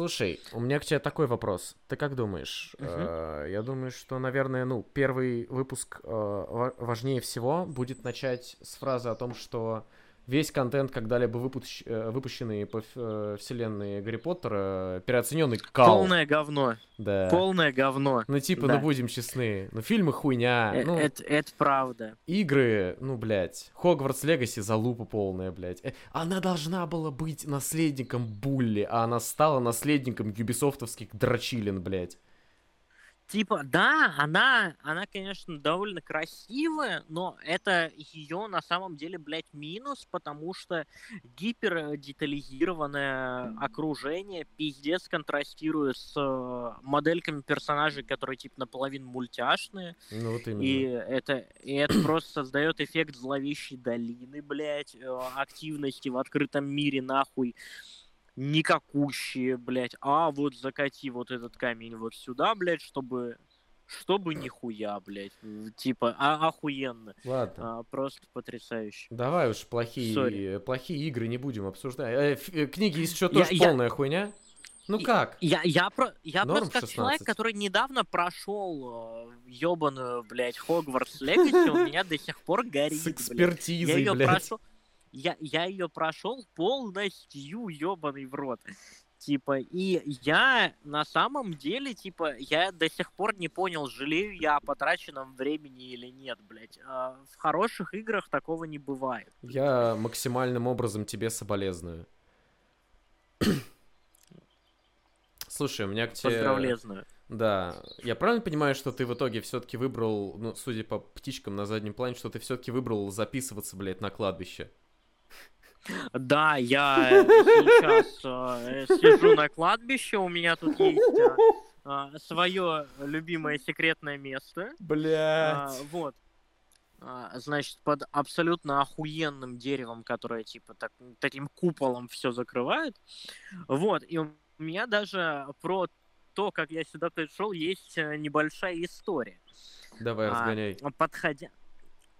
Слушай, у меня к тебе такой вопрос. Ты как думаешь? Э, Я думаю, что, наверное, ну, первый выпуск э, ва- важнее всего будет начать с фразы о том, что весь контент, когда-либо выпущ- э, выпущенный по э, вселенной Гарри Поттера, переоцененный кал. Полное говно. Да. Полное говно. Ну, типа, да. ну, будем честны. Ну, фильмы хуйня. Э, ну, Это, это правда. игры, ну, блядь. Хогвартс Легаси залупа полная, блядь. Э, Она должна была быть наследником Булли, а она стала наследником юбисофтовских дрочилин, блядь. Типа, да, она, она, конечно, довольно красивая, но это ее на самом деле, блядь, минус, потому что гипердетализированное окружение пиздец контрастирует с э, модельками персонажей, которые, типа, наполовину мультяшные, Ну, вот именно. и это, и это просто создает эффект зловещей долины, блядь, э, активности в открытом мире, нахуй, никакущие, блядь. А вот закати вот этот камень вот сюда, блядь, чтобы... Чтобы нихуя, блядь. Типа, а, охуенно. Ладно. А, просто потрясающе. Давай уж плохие, Сори. плохие игры не будем обсуждать. Э, э, книги есть что Я- тоже я- полная хуйня. Ну И- как? Я, я, про, я Норм просто как 16. человек, который недавно прошел ебаную, блядь, Хогвартс Легаси, у меня до сих пор горит, С блядь. Я экспертизой, ее прошел. Я, я ее прошел полностью, ебаный в рот. Типа, и я на самом деле, типа, я до сих пор не понял, жалею я о потраченном времени или нет, блядь. А, в хороших играх такого не бывает. Я максимальным образом тебе соболезную. Слушай, у меня к тебе... Поздравлезную. Да, я правильно понимаю, что ты в итоге все-таки выбрал, ну, судя по птичкам на заднем плане, что ты все-таки выбрал записываться, блядь, на кладбище. Да, я сейчас э, сижу на кладбище, у меня тут есть свое любимое секретное место. А, Блядь. вот. А, значит, под абсолютно охуенным деревом, которое, типа, так, таким куполом все закрывает. Вот, и у меня даже про то, как я сюда пришел, есть э, небольшая история. Давай, А, разгоняй. Подходя,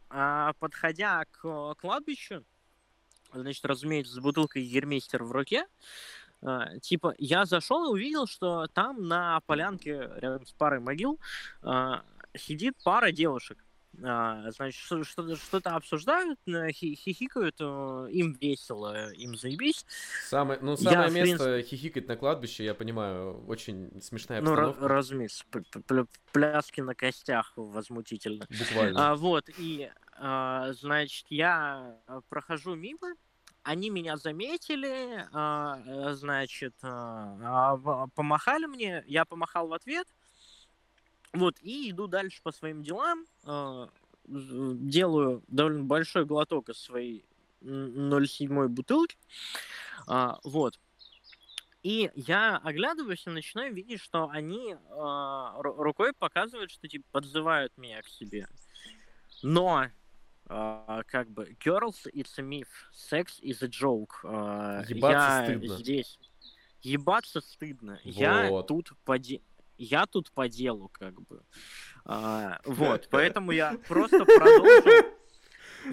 а, подходя к э, кладбищу, значит, разумеется, с бутылкой Ермейстер в руке, а, типа, я зашел и увидел, что там на полянке рядом с парой могил а, сидит пара девушек. А, значит, что- что- что-то обсуждают, хи- хихикают, им весело, им заебись. Самое, ну, я, самое в место хихикать на кладбище, я понимаю, очень смешная Ну, обстановка. разумеется, п- пля- пляски на костях возмутительно. Буквально. А, вот, и, значит, я а, прохожу мимо, они меня заметили, а, э, значит, а, а, помахали мне, я помахал в ответ, вот, и иду дальше по своим делам, а, делаю довольно большой глоток из своей н- 0,7 бутылки, а, вот, и я оглядываюсь и начинаю видеть, что они а, ру- рукой показывают, что типа подзывают меня к себе. Но а, как бы girls it's a myth, sex is a joke. А, Ебаться я стыдно. здесь. Ебаться стыдно. Я Вот. тут по де- я тут по делу как бы. А, вот, поэтому я просто продолжил.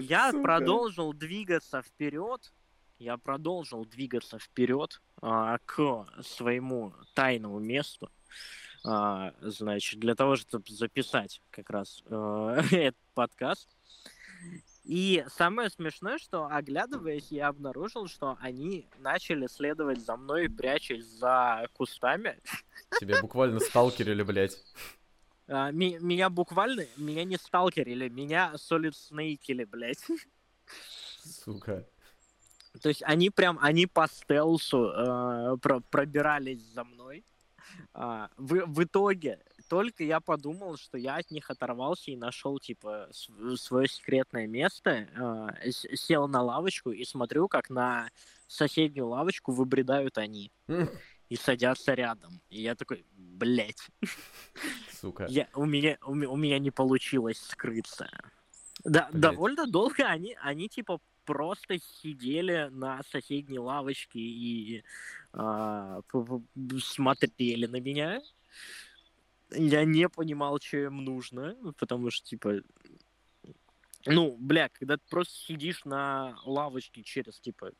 Я Сука. продолжил двигаться вперед. Я продолжил двигаться вперед а, к своему тайному месту. А, значит, для того, чтобы записать как раз э, этот подкаст. И самое смешное, что оглядываясь, я обнаружил, что они начали следовать за мной, прячась за кустами. Тебя буквально сталкерили, блядь. А, ми- меня буквально, меня не сталкерили, меня солид снейкили, блядь. Сука. То есть они прям, они по стелсу э, про- пробирались за мной. А, в, в итоге только я подумал, что я от них оторвался и нашел типа свое секретное место, э, сел на лавочку и смотрю, как на соседнюю лавочку выбредают они и садятся рядом. И я такой, блять, Сука. я, у, меня, у, у меня не получилось скрыться. Да, Блядь. довольно долго они, они типа просто сидели на соседней лавочке и п- смотрели на меня. Я не понимал, что им нужно, потому что, типа, ну, бля, когда ты просто сидишь на лавочке через, типа,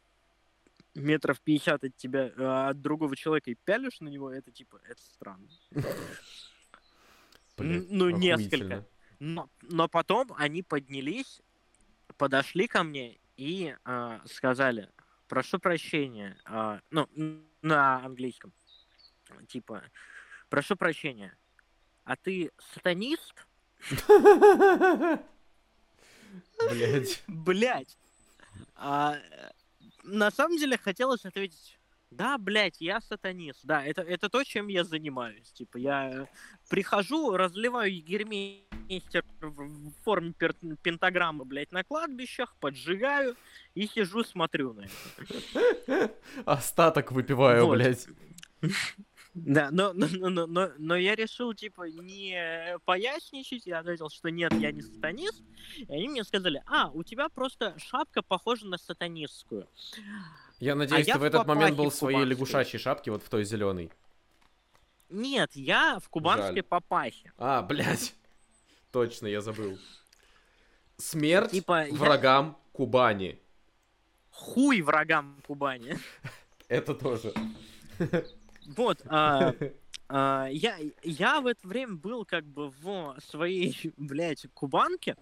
метров 50 от тебя, а, от другого человека и пялишь на него, это типа, это странно. Ну, охуительно. несколько. Но, но потом они поднялись, подошли ко мне и а, сказали, прошу прощения, а, ну, на английском, типа, прошу прощения, а ты сатанист? Блядь. Блять. А, на самом деле хотелось ответить, да, блядь, я сатанист. Да, это, это то, чем я занимаюсь. Типа, я прихожу, разливаю егермейстер в форме пентаграммы, блядь, на кладбищах, поджигаю и сижу, смотрю на это. Остаток выпиваю, Вот. блядь. Да, но, но, но, но, но- я решил, типа, не поясничать. Я ответил, что нет, я не сатанист. И они мне сказали, а, у тебя просто шапка похожа на сатанистскую. Я надеюсь, я ты в этот момент был в своей лягушачьей шапке, вот в той зеленой. Нет, я в кубанской Жаль. папахе. А, блядь. Точно, я забыл. Смерть Типа, я- врагам Кубани. Хуй врагам Кубани. Это тоже. Вот, а, а, я, я в это время был как бы в своей, блядь, кубанке,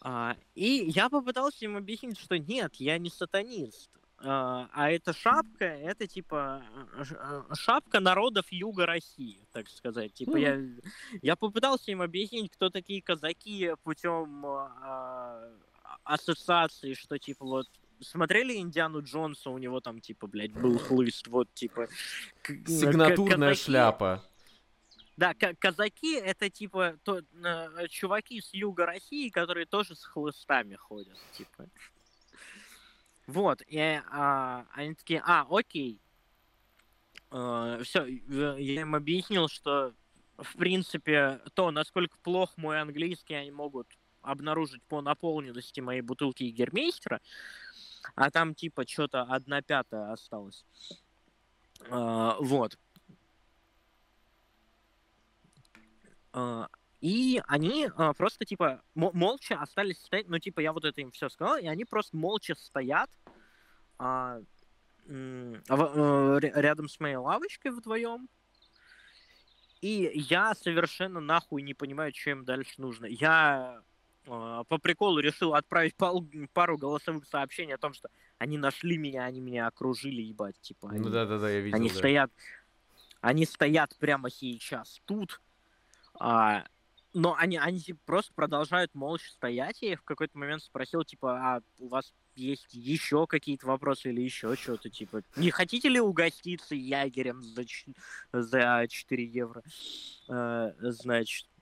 а, и я попытался им объяснить, что нет, я не сатанист. А а эта шапка, это типа ш- э, шапка народов Юга России, так сказать. Типа я, я попытался им объяснить, кто такие казаки путем а, ассоциации, что типа вот смотрели Индиану Джонса, у него там типа, блядь, был хлыст, вот типа. к- к- Сигнатурная казаки- шляпа. Да, ка- казаки это типа то, чуваки с юга России, которые тоже с хлыстами ходят, типа. Вот, и а, они такие, а, окей. все, я им объяснил, что в принципе то, насколько плох мой английский, они могут обнаружить по наполненности моей бутылки Гермейстера, а там типа что-то одна пятая осталась. А, вот. А, И они а, просто, типа, мо- молча остались стоять. Ну, типа, я вот это им все сказал, и они просто молча стоят а, э, ря- рядом с моей лавочкой вдвоем. И я совершенно нахуй не понимаю, что им дальше нужно. Я по приколу решил отправить пару голосовых сообщений о том, что они нашли меня, они меня окружили, ебать, типа. Ну они- да-да-да, я видел. они да. стоят, они стоят прямо сейчас тут, а, но они, они типа, просто продолжают молча стоять. Я их в какой-то момент спросил, типа, а у вас есть еще какие-то вопросы или еще что-то, типа, не хотите ли угоститься ягерем за, за 4 евро? Э, значит, а,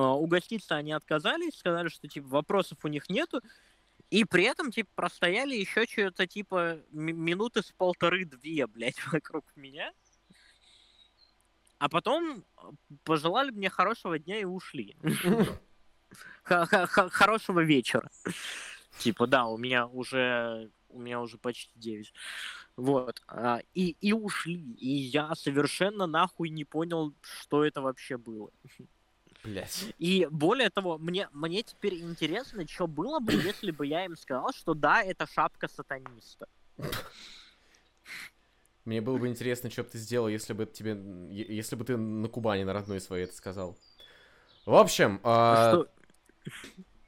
угоститься они отказались, сказали, что, типа, вопросов у них нету, и при этом, типа, простояли еще что-то, типа, минуты с полторы-две, блядь, вокруг меня. А потом э, пожелали мне хорошего дня и ушли. Хорошего вечера. Типа, да, у меня уже у меня уже почти 9. Вот. а, И, и ушли. И я совершенно нахуй не понял, что это вообще было. Блять. И более того, мне, мне теперь интересно, что было бы, если бы я им сказал, что да, это шапка сатаниста. Мне было бы интересно, что бы ты сделал, если бы тебе, если бы ты на Кубани на родной своей это сказал. В общем, а, Что-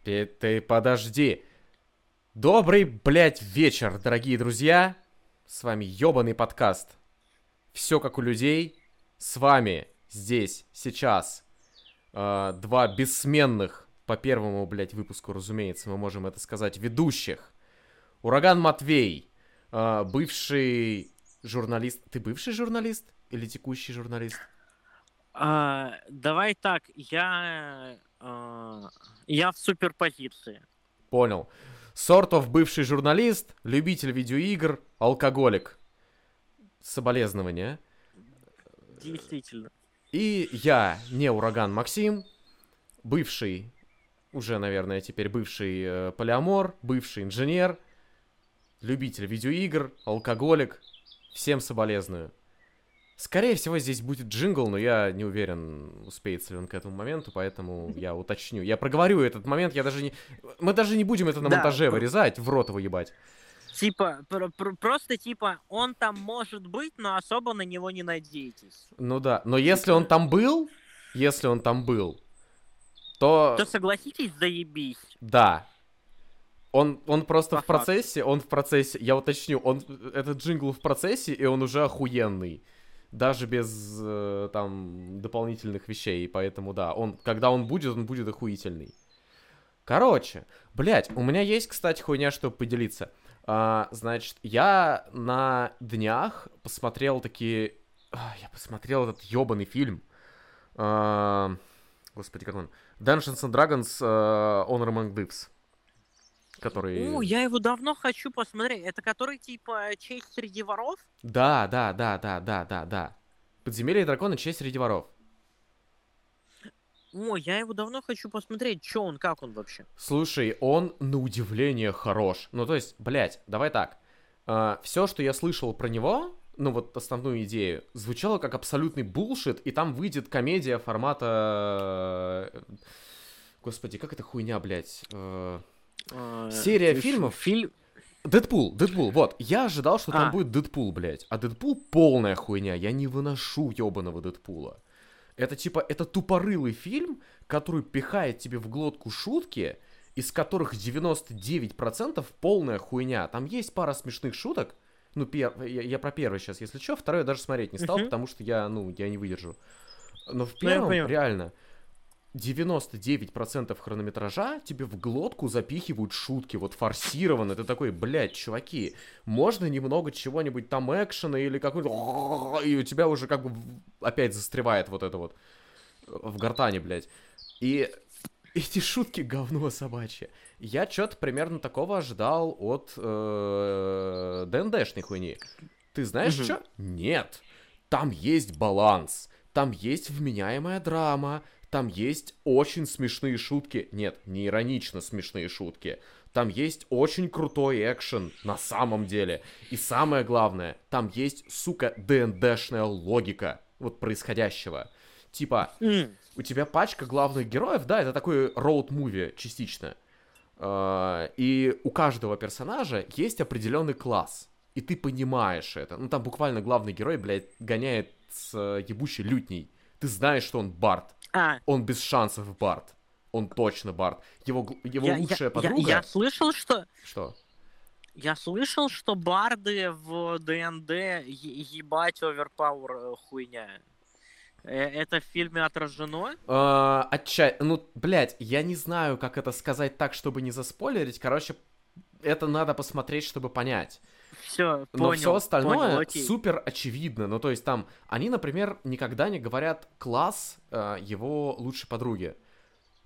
ты, ты подожди. Добрый, блядь, вечер, дорогие друзья. С вами ёбаный подкаст. Все как у людей. С вами здесь, сейчас, а, два бессменных, по первому, блядь, выпуску, разумеется, мы можем это сказать, ведущих. Ураган Матвей, а, бывший журналист. Ты бывший журналист или текущий журналист? А, давай так, я, а, я в суперпозиции. Понял. Сортов бывший журналист, любитель видеоигр, алкоголик. Соболезнования. Действительно. И я, не ураган Максим, бывший, уже, наверное, теперь бывший э, полиамор, бывший инженер, любитель видеоигр, алкоголик. Всем соболезную. Скорее всего, здесь будет джингл, но я не уверен, успеется ли он к этому моменту, поэтому я уточню. Я проговорю этот момент, я даже не... Мы даже не будем это на монтаже вырезать, в рот его ебать. Типа, пр- пр- просто типа, он там может быть, но особо на него не надейтесь. Ну да, но если он там был, если он там был, то... То согласитесь, заебись. Да. Он, он просто По в процессе, он в процессе, я уточню, он, этот джингл в процессе, и он уже охуенный. Даже без э, там дополнительных вещей, поэтому да, он, когда он будет, он будет охуительный. Короче, блять, у меня есть, кстати, хуйня, чтобы поделиться. А, значит, я на днях посмотрел такие... а, я посмотрел этот ебаный фильм. А, господи, как он? Dungeons and Dragons uh, Honor Among Thieves. Который... О, я его давно хочу посмотреть. Это который типа честь среди воров? Да, да, да, да, да, да, да. Подземелье дракона, честь среди воров. О, я его давно хочу посмотреть. Че он, как он вообще? Слушай, он на удивление хорош. Ну, то есть, блядь, давай так. все, что я слышал про него, ну вот основную идею, звучало как абсолютный булшит, и там выйдет комедия формата... э, Господи, как это хуйня, блядь? Э, А, Серия фильмов? Фильм... Дэдпул, Дэдпул, вот. Я ожидал, что там А. будет Дэдпул, блядь. А Дэдпул полная хуйня. Я не выношу ебаного Дэдпула. Это типа, это тупорылый фильм, который пихает тебе в глотку шутки, из которых 99% полная хуйня. Там есть пара смешных шуток. Ну, пер... я, я про первый сейчас, если что. Второй я даже смотреть не стал, Мгм. потому что я, ну, я не выдержу. Но в Ну, первом, понял. реально, 99% хронометража тебе в глотку запихивают шутки, вот форсированно. Ты такой, блядь, чуваки, можно немного чего-нибудь там экшена или какой-то... И у тебя уже как бы опять застревает вот это вот в гортане, блядь. И эти шутки говно собачье. Я что-то примерно такого ожидал от э, ДНДшной хуйни. Ты знаешь что? Нет. Там есть баланс. Там есть вменяемая драма. Там есть очень смешные шутки. Нет, не иронично смешные шутки. Там есть очень крутой экшен на самом деле. И самое главное, там есть, сука, ДНДшная логика вот происходящего. Типа, у тебя пачка главных героев, да, это такой роуд-муви частично. А, И у каждого персонажа есть определенный класс. И ты понимаешь это. Ну, там буквально главный герой, блядь, гоняет с э, ебучей лютней. Ты знаешь, что он Барт. А, Он без шансов Барт. Он точно Барт. Его, его я, я- лучшая я- подруга... я слышал, что Что? я слышал, что барды в ДНД ебать оверпауэр э, хуйня. Э, Это в фильме отражено? А, отча... Ну, блядь, я не знаю, как это сказать так, чтобы не заспойлерить. Короче, это надо посмотреть, чтобы понять. Все, Но понял. все остальное понял, окей. супер очевидно. Ну, то есть там, они, например, никогда не говорят класс э, его лучшей подруги.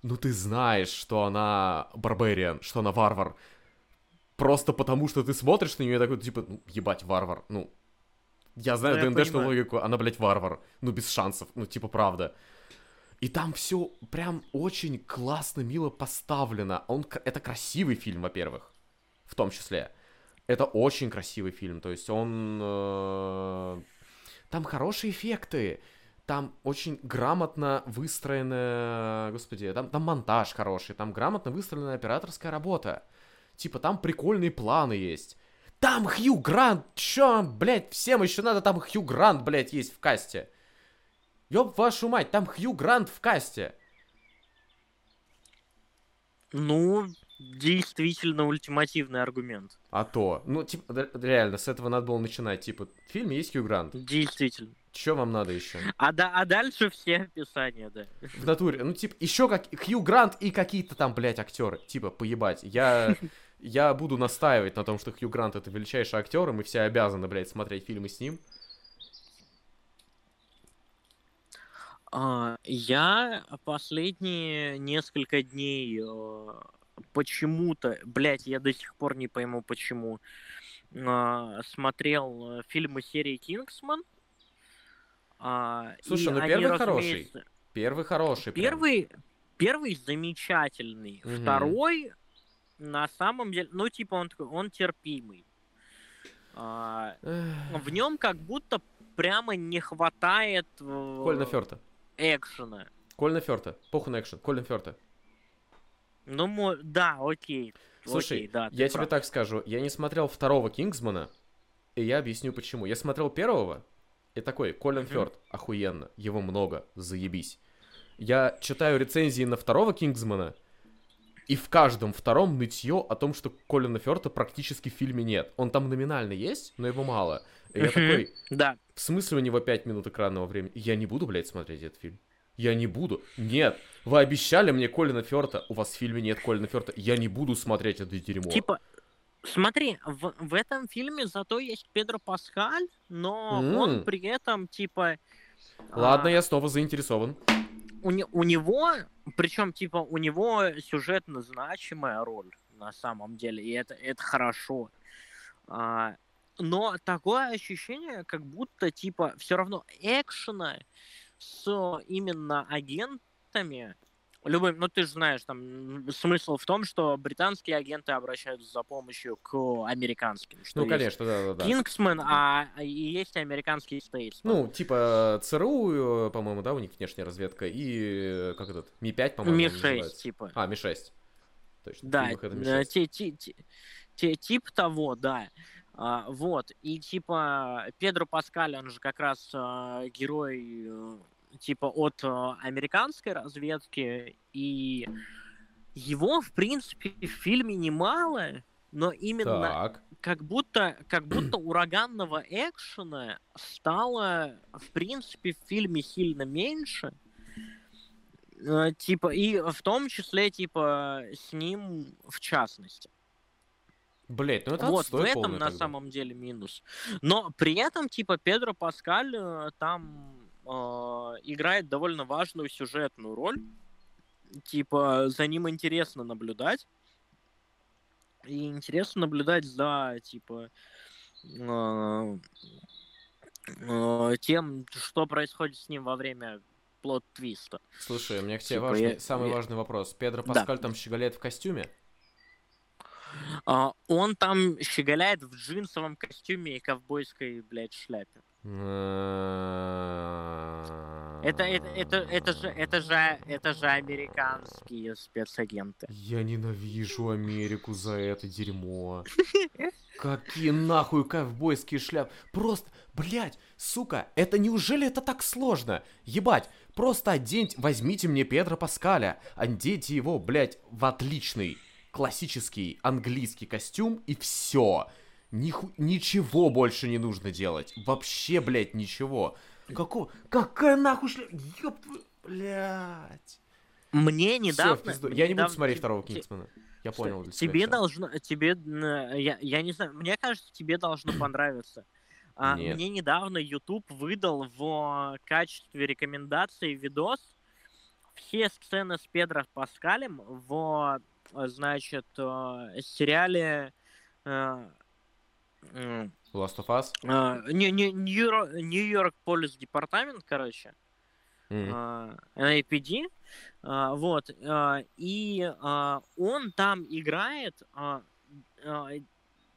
Ну, ты знаешь, что она барбариан, что она варвар. Просто потому, что ты смотришь на нее и такой, типа, ну, ебать, варвар. Ну, я знаю Ну, ДНДшную понимаю. логику, она, блядь, варвар. Ну, без шансов. Ну, типа, правда. И там все прям очень классно, мило поставлено. Он, это красивый фильм, во-первых, в том числе. Это очень красивый фильм, то есть он... э, Там хорошие эффекты, там очень грамотно выстроенная... Господи, там, там монтаж хороший, там грамотно выстроенная операторская работа. Типа, там прикольные планы есть. Там Хью Грант! Чё, блядь, всем еще надо там Хью Грант, блядь, есть в касте. Ёб вашу мать, там Хью Грант в касте. Ну, действительно ультимативный аргумент. А то. Ну, типа, ре- реально, с этого надо было начинать. Типа, в фильме есть Хью Грант. Действительно. Чё вам надо еще? А, да, а дальше все описания, да. В натуре. Ну, типа, еще как Хью Грант и какие-то там, блядь, актеры. Типа, поебать. Я, я буду настаивать на том, что Хью Грант это величайший актер, и мы все обязаны, блядь, смотреть фильмы с ним. А, Я последние несколько дней почему-то, блять, я до сих пор не пойму почему, а, смотрел э, фильмы серии Кингсман. А, Слушай, ну они, первый хороший. разумеется, Первый хороший. прям. Первый, первый замечательный, Мгм. второй на самом деле, ну типа он такой, он терпимый. А, в нем как будто прямо не хватает э, Кольна Фёрта. экшена. Кольна Фёрта. Похуй на экшен. Кольна Фёрта. Ну, да, окей. Слушай, Окей, да, я тебе прав. так скажу, я не смотрел второго Кингсмана, и я объясню почему. Я смотрел первого, и такой, Колин. Фёрд, охуенно, его много, заебись. Я читаю рецензии на второго Кингсмана, и в каждом втором нытье о том, что Колина Фёрда практически в фильме нет. Он там номинально есть, но его мало. И я такой, Да, в смысле у него 5 минут экранного времени? Я не буду, блядь, смотреть этот фильм. Я не буду. Нет. Вы обещали мне Колина Фёрта. У вас в фильме нет Колина Фёрта. Я не буду смотреть это дерьмо. типа, смотри, в, в этом фильме зато есть Педро Паскаль, но М. он при этом, типа... Ладно, а, я снова заинтересован. у, не- у него, причем, типа, у него сюжетно значимая роль на самом деле, и это, это хорошо. А, но такое ощущение, как будто, типа, все равно экшена с именно агентами, любым, ну ты же знаешь, там смысл в том, что британские агенты обращаются за помощью к американским. Что Ну, конечно, да-да-да. Кингсмен, а и есть американский Стейтсмен. Ну, типа ЦРУ, э, по-моему, да, у них внешняя разведка, и э, как этот, Ми-5, по-моему, он Ми-6, называется. типа. А, Ми-6. Точно, Да, э, Ми-6. те, те, те, те- тип того, да. А, вот, и типа Педро Паскаль, он же как раз а, герой типа от а, американской разведки, и его, в принципе, в фильме немало, но именно Так. как будто, как будто ураганного экшена стало, в принципе, в фильме сильно меньше. Э, Типа, и в том числе, типа, с ним в частности. Блять, ну это вот, в этом на тогда. самом деле минус. Но при этом, типа, Педро Паскаль э, там играет довольно важную сюжетную роль. Типа, за ним интересно наблюдать. И интересно наблюдать за, типа, э, э, тем, что происходит с ним во время плод-твиста. Слушай, у меня к тебе Типа, важный, я- самый я- важный вопрос. Педро Да. Паскаль там щеголяет в костюме? А, он там щеголяет в джинсовом костюме и ковбойской, блядь, шляпе. Это, это, это, это же, это же, это же американские спецагенты. Я ненавижу Америку за это дерьмо. Какие нахуй ковбойские шляп. Просто, блядь, сука, это неужели это так сложно? Ебать, просто оденьте, возьмите мне Педро Паскаля, оденьте его, блядь, в отличный классический английский костюм и все. Ниху... Ничего больше не нужно делать. Вообще, блядь, ничего. Какого? Какая нахуй шляпа? Ёб. Блядь. Мне Всё, недавно... мне Я не буду недавно смотреть второго Кингсмана. Я что, понял себя Тебе всё. должно... Тебе... Я, я не знаю, мне кажется, тебе должно понравиться. А, Нет. мне недавно YouTube выдал в качестве рекомендации видос все сцены с Педро Паскалем в, значит, э, сериале э, Last of Us? А, не, не, Нью-Йорк, Полис Департамент, короче, а, NAPD, а, вот, а, и а, он там играет а, а,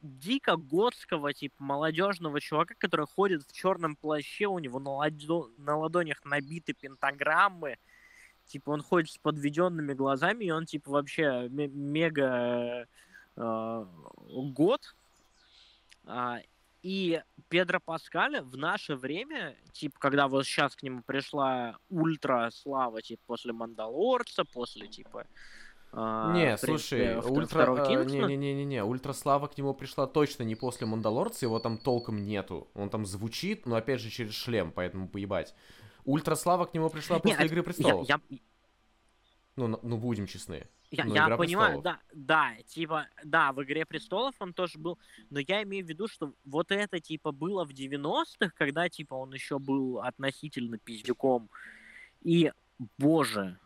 дико готского, типа, молодежного чувака, который ходит в черном плаще, у него на, ладо- на ладонях набиты пентаграммы, типа, он ходит с подведенными глазами, и он, типа, вообще ме- мега э, год, а, и Педро Паскаля в наше время, типа, когда вот сейчас к нему пришла ультра слава, типа, после Мандалорца, после, типа... а, Не, принципе, слушай, ультра... Не-не-не-не, ультраслава к нему пришла точно не после Мандалорца, его там толком нету. Он там звучит, но опять же через шлем, поэтому поебать. Ультраслава к нему пришла Не, после это- Игры Я, Престолов. я, Ну, на- ну, будем честны. Я, Ну, я «Игра понимаю, престолов». да, да, типа, да, в «Игре престолов» он тоже был, но я имею в виду, что вот это, типа, было в 90-х, когда, типа, он еще был относительно пиздюком, и, боже,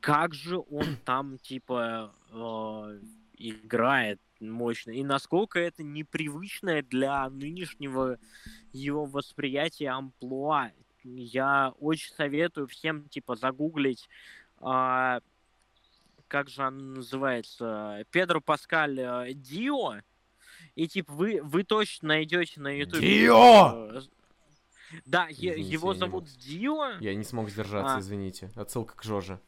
как же он там, типа, э, играет мощно, и насколько это непривычное для нынешнего его восприятия амплуа. Я очень советую всем, типа, загуглить а, как же он называется, Педро Паскаль э, Дио, и типа вы, вы точно найдете на ютубе. Дио! э, Да, Извините, его я зовут мог. Дио, Я не смог сдержаться, А. извините. Отсылка к Жоже.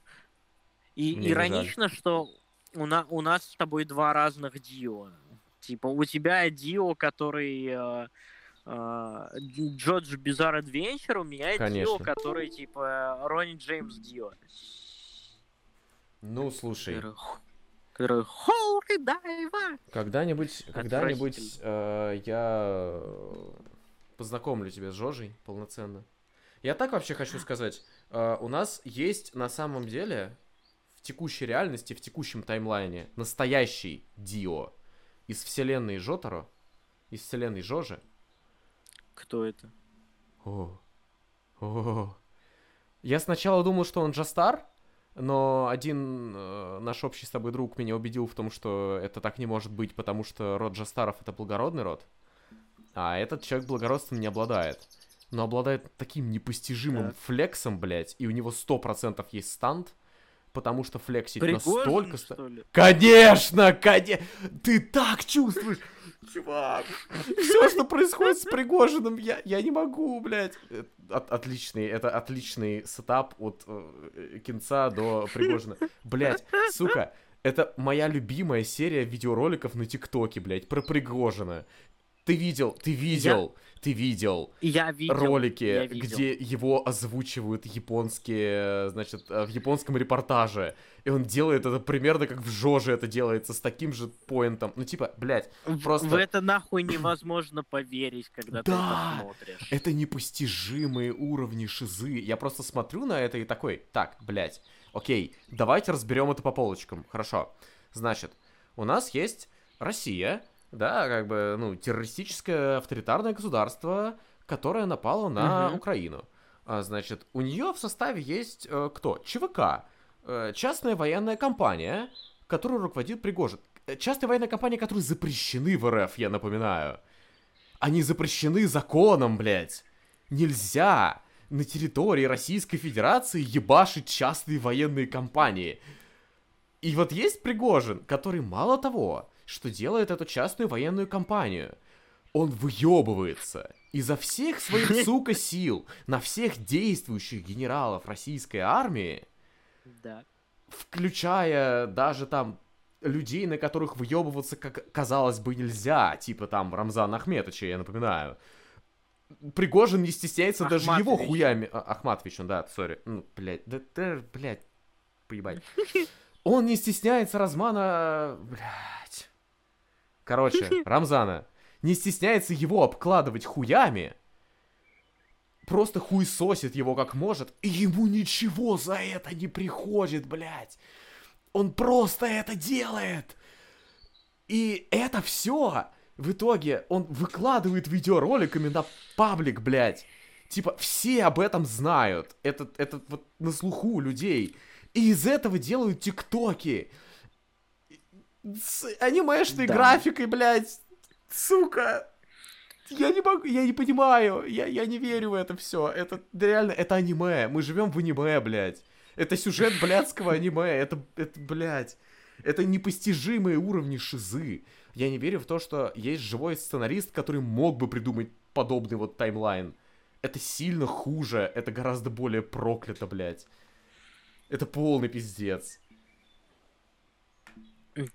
и мне не иронично, что у, на, у нас с тобой два разных Дио. Типа, у тебя Дио, который э, э, Джордж Бизар Адвенчер, у меня Конечно. Дио, который, типа, Ронни Джеймс Дио. Ну, слушай, Который, х- который Holy Diver! когда-нибудь, когда-нибудь э, я познакомлю тебя с Жожей полноценно. Я так вообще хочу сказать. э, у нас есть на самом деле в текущей реальности, в текущем таймлайне настоящий Дио из вселенной Жотаро, из вселенной Жожи. Кто это? О. О. Я сначала думал, что он Джастар, но один э, наш общий с тобой друг меня убедил в том, что это так не может быть, потому что род Джастаров это благородный род. А этот человек благородством не обладает. Но обладает таким непостижимым Так. флексом, блядь, и у него 100% есть станд, потому что флексить Пригожин, настолько... что ли? Конечно, конечно! Ты так чувствуешь! Чувак! Все, что происходит с Пригожиным, я, я не могу, блядь. Э, От- отличный, это отличный setup от э, кинца до Пригожина. Блядь, сука, это моя любимая серия видеороликов на ТикТоке, блядь, про Пригожина. Ты видел, ты видел, ты видел Я видел. ролики, я видел. где его озвучивают японские, значит, э, в японском репортаже. И он делает это примерно как в Жоже это делается, с таким же поинтом. Ну, типа, блядь, просто- В это нахуй невозможно поверить, когда ты Да! это смотришь. это непостижимые уровни шизы. Я просто смотрю на это и такой, так, блядь, окей, давайте разберем это по полочкам. Хорошо. Значит, у нас есть Россия, да, как бы, ну, террористическое авторитарное государство, которое напало на Мгм. Украину. А, значит, у нее в составе есть э, кто? ЧВК, э, частная военная компания, которую руководит Пригожин. Э, Частные военные компании, которые запрещены в РФ, я напоминаю. Они запрещены законом, блядь. Нельзя на территории Российской Федерации ебашить частные военные компании. И вот есть Пригожин, который мало того, что делает эту частную военную компанию, он выебывается изо всех своих, сука, сил на всех действующих генералов российской армии, Да. включая даже там людей, на которых выебываться, как казалось бы, нельзя, типа там Рамзан Ахметовича, я напоминаю. Пригожин не стесняется даже его Ахматович. хуями... А, Ахматович, он, да, сори. Ну, блядь, да, да, блядь, поебать. Он не стесняется Рамзана... Блядь. Короче, Рамзана. Не стесняется его обкладывать хуями. Просто хуесосит его как может. И ему ничего за это не приходит, блядь. Он просто это делает. И это все в итоге он выкладывает видеороликами на паблик, блядь. Типа, все об этом знают. Это, это вот на слуху у людей. И из этого делают тиктоки. С анимешной Да. графикой, блядь. Сука. Я не могу, я не понимаю. Я, я не верю в это все. Это да реально, это аниме. Мы живем в аниме, блядь. Это сюжет блядского аниме. Это, это, блядь. Это непостижимые уровни шизы. Я не верю в то, что есть живой сценарист, который мог бы придумать подобный вот таймлайн. Это сильно хуже, это гораздо более проклято, блядь. Это полный пиздец.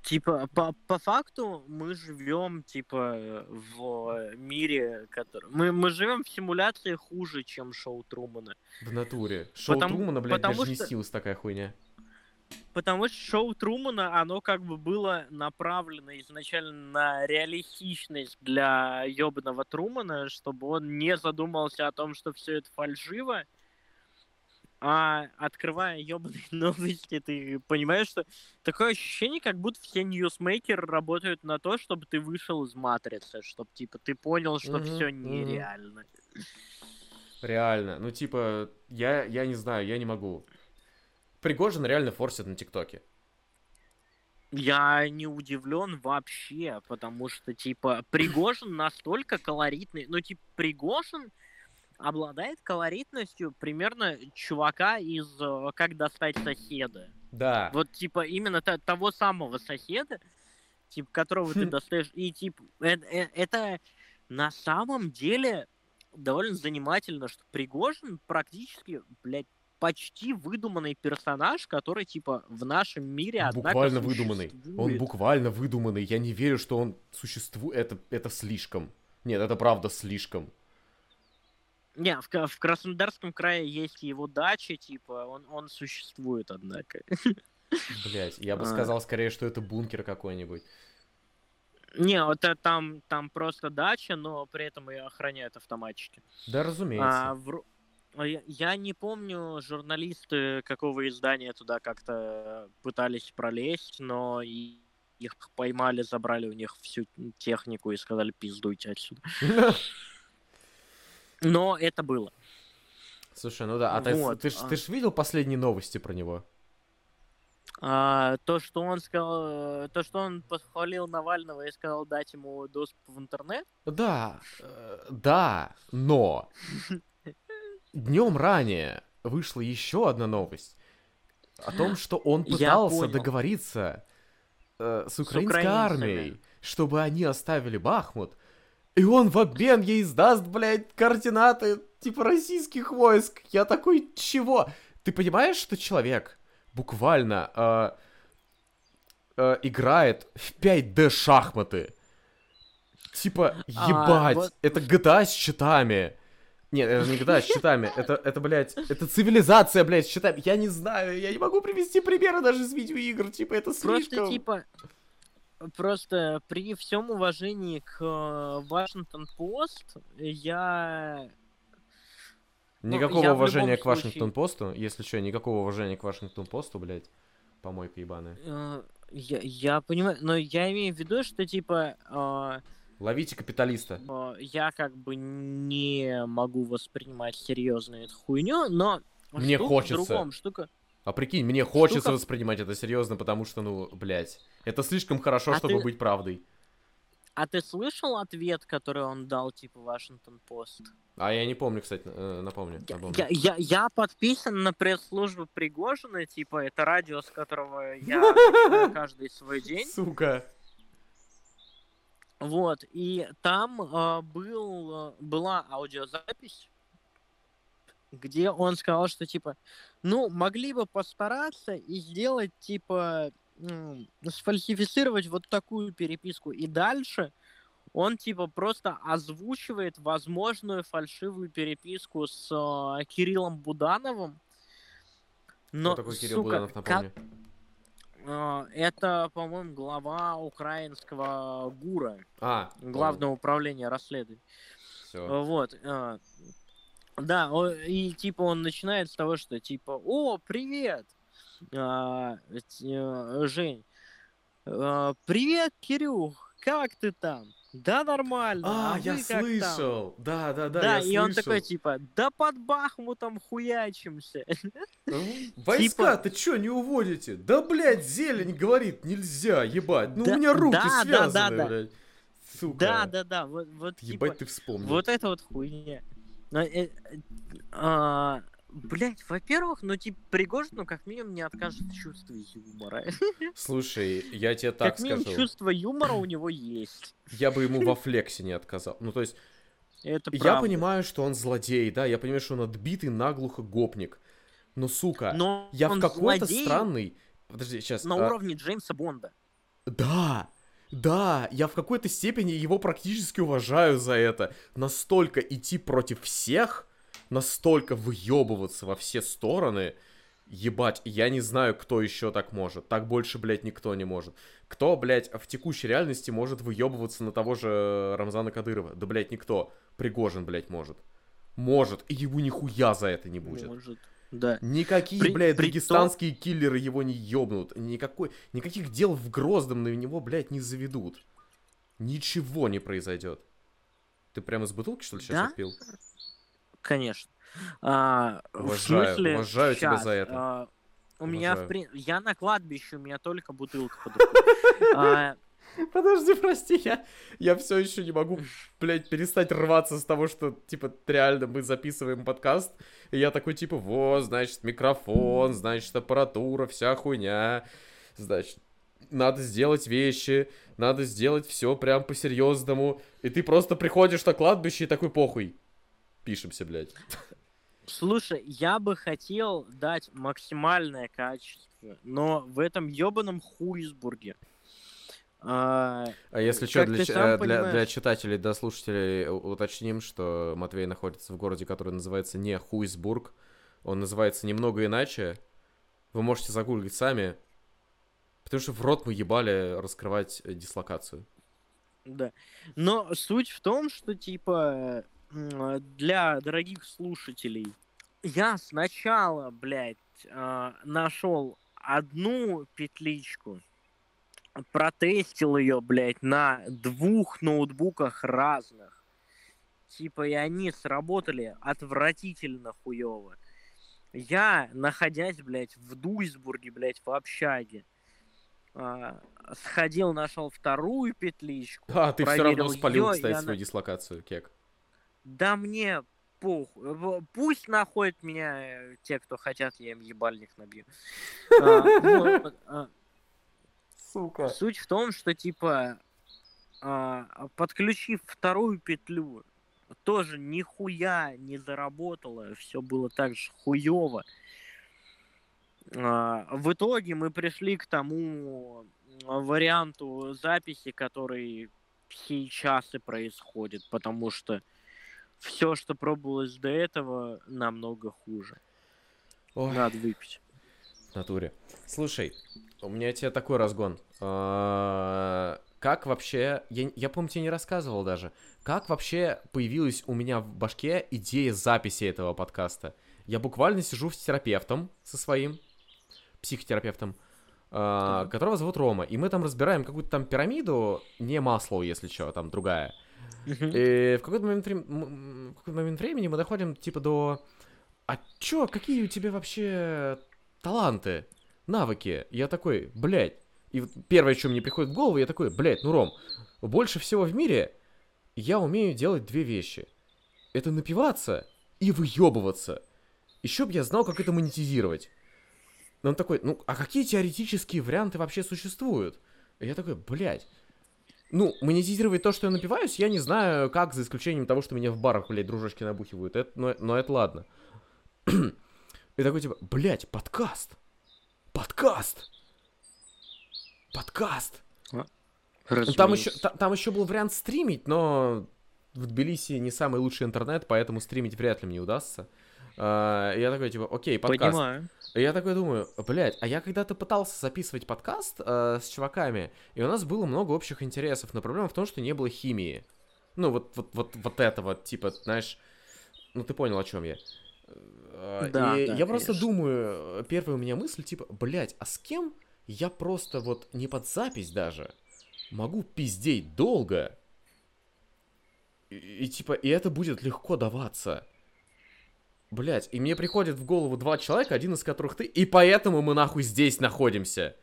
Типа, по, по факту мы живем, типа, в мире, который... Мы, мы живем в симуляции хуже, чем шоу Трумана. В натуре. Шоу Потому- Трумана, блядь, потому даже не что- снилась такая хуйня. Потому что шоу Трумана, оно как бы было направлено изначально на реалистичность для ёбаного Трумана, чтобы он не задумался о том, что все это фальшиво. А открывая ёбаные новости, ты понимаешь, что такое ощущение, как будто все ньюсмейкеры работают на то, чтобы ты вышел из матрицы, чтобы типа ты понял, что Мгм, все нереально. Реально. Ну, типа, я, я не знаю, я не могу. Пригожин реально форсит на ТикТоке. Я не удивлен вообще, потому что, типа, Пригожин настолько колоритный. Ну, типа, Пригожин обладает колоритностью примерно чувака из э, «Как достать соседа». Да. Вот, типа, именно то- того самого соседа, типа, которого ты Хм. достаешь. И, типа, это на самом деле довольно занимательно, что Пригожин практически, блядь, почти выдуманный персонаж, который, типа, в нашем мире, однако, Буквально выдуманный. Он буквально выдуманный. Я не верю, что он существует. Это, это слишком. Нет, это правда слишком. Не, в, в Краснодарском крае есть его дача, типа, он, он существует, однако. Блять, я бы А. сказал скорее, что это бункер какой-нибудь. Не, вот это там, там просто дача, но при этом ее охраняют автоматчики. Да, разумеется. А, в а Я, я не помню, журналисты какого издания туда как-то пытались пролезть, но и их поймали, забрали у них всю технику и сказали, пиздуйте отсюда. Но это было. Слушай, ну да, а ты, Вот, ты, ж, а. ты ж видел последние новости про него? А, то, что он сказал, э, то, что он похвалил Навального и сказал дать ему доступ в интернет, Да, э, да, но днем ранее вышла еще одна новость о том, что он пытался договориться э, с украинской украинцами. армией, чтобы они оставили Бахмут, и он в обмен ей сдаст, блядь, координаты типа российских войск. Я такой, чего? Ты понимаешь, что человек буквально э, э, играет в 5D шахматы? Типа, А, ебать, вот- это GTA с щитами. Нет, это не GTA с щитами, это, это, блядь, это цивилизация, блядь, с щитами. Я не знаю, я не могу привести примеры даже из видеоигр, типа, это просто слишком... типа просто при всем уважении к Вашингтон Пост я ну, Никакого я в уважения к Вашингтон Посту, если что, никакого уважения к Вашингтон Посту, блядь, помойка ебаная. э, я, я понимаю, но я имею в виду, что типа э, Ловите капиталиста. э, я как бы не могу воспринимать серьезно эту хуйню, но Мне хочется. в другом, штука. А прикинь, мне хочется Штука- воспринимать это серьезно, потому что, ну, блядь, это слишком хорошо, А чтобы ты- быть правдой. А ты слышал ответ, который он дал типа Вашингтон Пост? А я не помню, кстати, э, напомню. Я, напомню. я, я, я подписан на пресс-службу Пригожина, типа, это радио, с которого я каждый свой день. Сука. Вот, и там э, был, э, была аудиозапись, где он сказал, что, типа, ну, могли бы постараться и сделать, типа, сфальсифицировать вот такую переписку. И дальше он, типа, просто озвучивает возможную фальшивую переписку с э, Кириллом Будановым. Но, Кто такой Кирилл сука, Буданов, как- напомню? э, это, по-моему, глава украинского ГУРа. А, Главного управления расследований. Все. Вот. А, Да, и типа он начинает с того, что типа, о, привет, а, э, Жень. А, Привет, Кирюх, как ты там? Да, нормально. А, вы я как там?» слышал. Да, да, да, Да, я и он такой, слышал. типа, да под Бахмутом хуячимся. Ну, Войска, типа- ты чё, не уводите? Да, блядь, зелень говорит, нельзя, ебать. Ну, Да- у меня руки да, да, связаны, да, да. блядь. Сука. Да, да, да, вот, вот типа, Ебать, ты вспомнил. Вот это вот хуйня. Но, э, а, блядь, во-первых, ну, типа, Пригожин, ну, как минимум, не откажет в чувстве юмора. Слушай, я тебе так как минимум, скажу. чувство юмора у него есть. Я бы ему во флексе не отказал. Ну, то есть, Это я правда. понимаю, что он злодей, да, я понимаю, что он отбитый наглухо гопник. Но, сука, Но я в какой-то странный... Подожди, сейчас. на уровне Джеймса Бонда. Да, да, я в какой-то степени его практически уважаю за это. Настолько идти против всех, настолько выебываться во все стороны. Ебать, я не знаю, кто еще так может. Так больше, блядь, никто не может. Кто, блядь, в текущей реальности может выебываться на того же Рамзана Кадырова? Да, блядь, никто. Пригожин, блядь, может. Может, и ему нихуя за это не будет. Может. Да. Никакие, При- блядь, при дагестанские киллеры его не ёбнут. Никакой, никаких дел в Грозном на него, блядь, не заведут. Ничего не произойдет. Ты прямо из бутылки, что ли, сейчас Да? отпил? Конечно. А, в Уважаю, смысле, уважаю тебя щас, за это. а, у меня, в Уважаю. я на кладбище, у меня только бутылка под рукой. Подожди, прости, я, я все еще не могу, блядь, перестать рваться с того, что, типа, реально мы записываем подкаст, и я такой, типа, вот, значит, микрофон, значит, аппаратура, вся хуйня, значит, надо сделать вещи, надо сделать все прям по-серьезному, и ты просто приходишь на кладбище и такой, похуй, пишемся, блядь. Слушай, я бы хотел дать максимальное качество, но в этом ебаном Хуисбурге а, а если что, для, для, понимаешь... для читателей, да, слушателей уточним, что Матвей находится в городе, который называется не Хуисбург, он называется немного иначе. Вы можете загуглить сами, потому что в рот мы ебали раскрывать дислокацию. Да. Но суть в том, что, типа, для дорогих слушателей, я сначала, блядь, а, нашел одну петличку, протестил ее, блядь, на двух ноутбуках разных. Типа, и они сработали отвратительно хуево. Я, находясь, блядь, в Дуйсбурге, блядь, в общаге, э, сходил, нашел вторую петличку. А, ты все равно спалил, ее, кстати, свою на... дислокацию, кек. Да мне похуй. Пусть находят меня э, те, кто хотят, я им ебальник набью. А, а, Сука. Суть в том, что типа а, подключив вторую петлю, тоже нихуя не заработало, все было так же хуево. В итоге мы пришли к тому варианту записи, который сейчас и происходит, потому что все, что пробовалось до этого, намного хуже. Ой. Надо выпить. В натуре. Слушай, у меня тебе такой разгон. А, как вообще... Я, я помню, тебе не рассказывал даже. Как вообще появилась у меня в башке идея записи этого подкаста? Я буквально сижу с терапевтом, со своим психотерапевтом, uh, которого зовут Рома. И мы там разбираем какую-то там пирамиду, не масло, если что, там другая. И в какой-то момент, в какой момент времени мы доходим, типа, до... А чё, какие у тебя вообще таланты, навыки? Я такой, блядь. И первое, что мне приходит в голову, я такой, блядь, ну, Ром, больше всего в мире я умею делать две вещи. Это напиваться и выебываться. Еще бы я знал, как это монетизировать. Но он такой, ну, а какие теоретические варианты вообще существуют? Я такой, блядь, ну, монетизировать то, что я напиваюсь, я не знаю, как, за исключением того, что меня в барах, блядь, дружочки набухивают. Это, но, но это ладно. И такой, типа, блядь, подкаст. Подкаст. Подкаст. А, там еще, там, там еще был вариант стримить, но в Тбилиси не самый лучший интернет, поэтому стримить вряд ли мне удастся. Uh, я такой, типа, окей, подкаст. Понимаю. Я такой думаю, блядь, а я когда-то пытался записывать подкаст uh, с чуваками, и у нас было много общих интересов, но проблема в том, что не было химии. Ну, вот, вот, вот, вот этого, типа, знаешь, ну ты понял, о чем я. Uh, да, и да, я конечно. просто думаю, первая у меня мысль, типа, блядь, а с кем я просто вот не под запись даже могу пиздеть долго, и, и типа, и это будет легко даваться. Блять, и мне приходит в голову два человека, один из которых ты, и поэтому мы нахуй здесь находимся.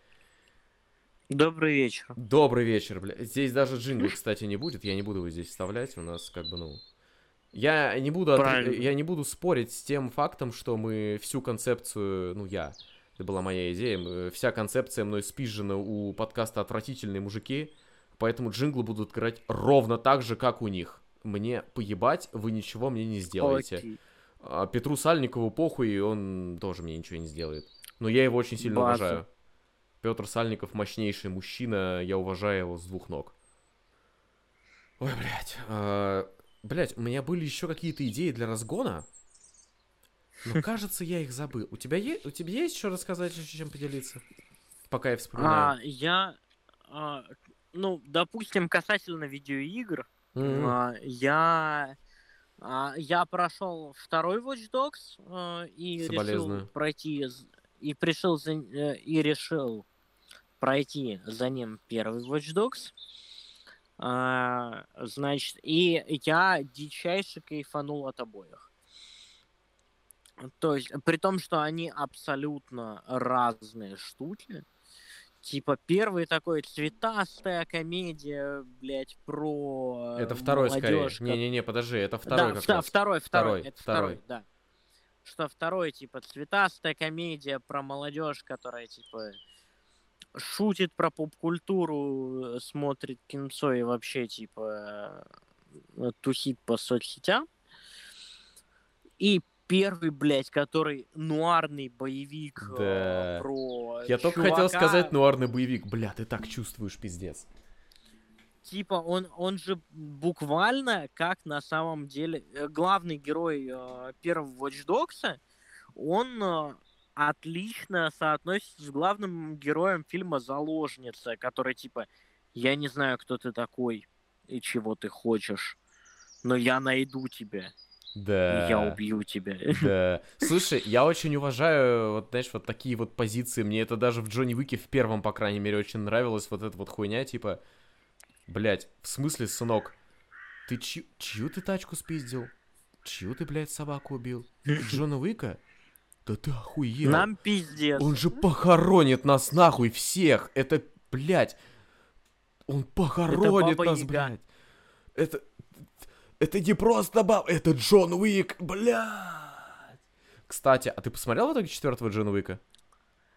Добрый вечер. Добрый вечер, блядь. Здесь даже джингл, кстати, не будет, я не буду его здесь вставлять, у нас как бы, ну... Я не буду, от... я не буду спорить с тем фактом, что мы всю концепцию, ну я, это была моя идея, мы... вся концепция мной спизжена у подкаста «Отвратительные мужики», поэтому джинглы будут играть ровно так же, как у них. Мне поебать, вы ничего мне не сделаете. Okay. А Петру Сальникову похуй, и он тоже мне ничего не сделает. Но я его очень сильно Базу. уважаю. Петр Сальников мощнейший мужчина, я уважаю его с двух ног. Ой, блядь. А, блядь, у меня были еще какие-то идеи для разгона. Но кажется, я их забыл. У тебя есть, у тебя есть еще рассказать, чем поделиться? Пока я вспоминаю. А, я, а, ну, допустим, касательно видеоигр, mm-hmm. а, я а, я прошел второй Watch Dogs э, и решил пройти и пришел за, э, и решил пройти за ним первый Watch Dogs. А, значит, и я дичайше кайфанул от обоих. То есть, при том, что они абсолютно разные штуки. Типа первый такой цветастая комедия, блядь, про Это второй молодежь, скорее. Не-не-не, подожди, это второй да, как раз. Второй, второй, это второй. второй, да. Что второй, типа, цветастая комедия про молодежь, которая, типа, шутит про поп-культуру, смотрит кинцо и вообще, типа, тусит по соцсетям. И первый, блядь, который нуарный боевик Да. э, про Я только хотел чувака. сказать нуарный боевик. Бля, ты так чувствуешь, пиздец. Типа, он, он же буквально, как на самом деле, э, главный герой э, первого Watch Dogs, он э, отлично соотносится с главным героем фильма «Заложница», который типа, я не знаю, кто ты такой и чего ты хочешь, но я найду тебя, Да. и я убью тебя. Да. Слушай, я очень уважаю, вот, знаешь, вот такие вот позиции. Мне это даже в Джонни Уике в первом, по крайней мере, очень нравилось. Вот эта вот хуйня, типа, блядь, в смысле, сынок, ты чью, чью ты тачку спиздил? Чью ты, блядь, собаку убил? Джона Уика? Да ты охуел. Нам пиздец. Он же похоронит нас нахуй всех. Это, блядь, он похоронит нас, Яга. блядь. Это, это не просто баб, это Джон Уик, блядь. Кстати, а ты посмотрел в итоге четвертого Джона Уика?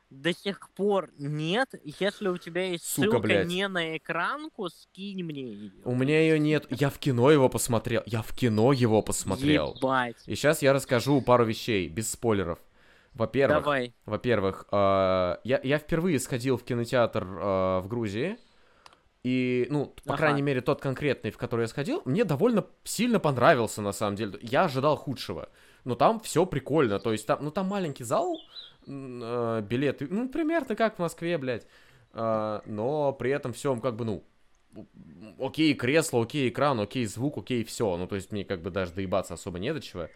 До сих пор нет. Если у тебя есть Сука, ссылка блядь. не на экранку, скинь мне ее. У меня ее нет. Я в кино его посмотрел. Я в кино его посмотрел. Ебать. И сейчас я расскажу пару вещей, без спойлеров. Во-первых, Давай. Во-первых, э, я, я впервые сходил в кинотеатр э, в Грузии. И, ну, по Ага. крайней мере, тот конкретный, в который я сходил, мне довольно сильно понравился, на самом деле. Я ожидал худшего. Но там все прикольно. То есть там, ну, там маленький зал, э, билеты, ну, примерно как в Москве, блядь. Э, но при этом все, как бы, ну, окей кресло, окей экран, окей звук, окей все. Ну, то есть мне как бы даже доебаться особо не до чего.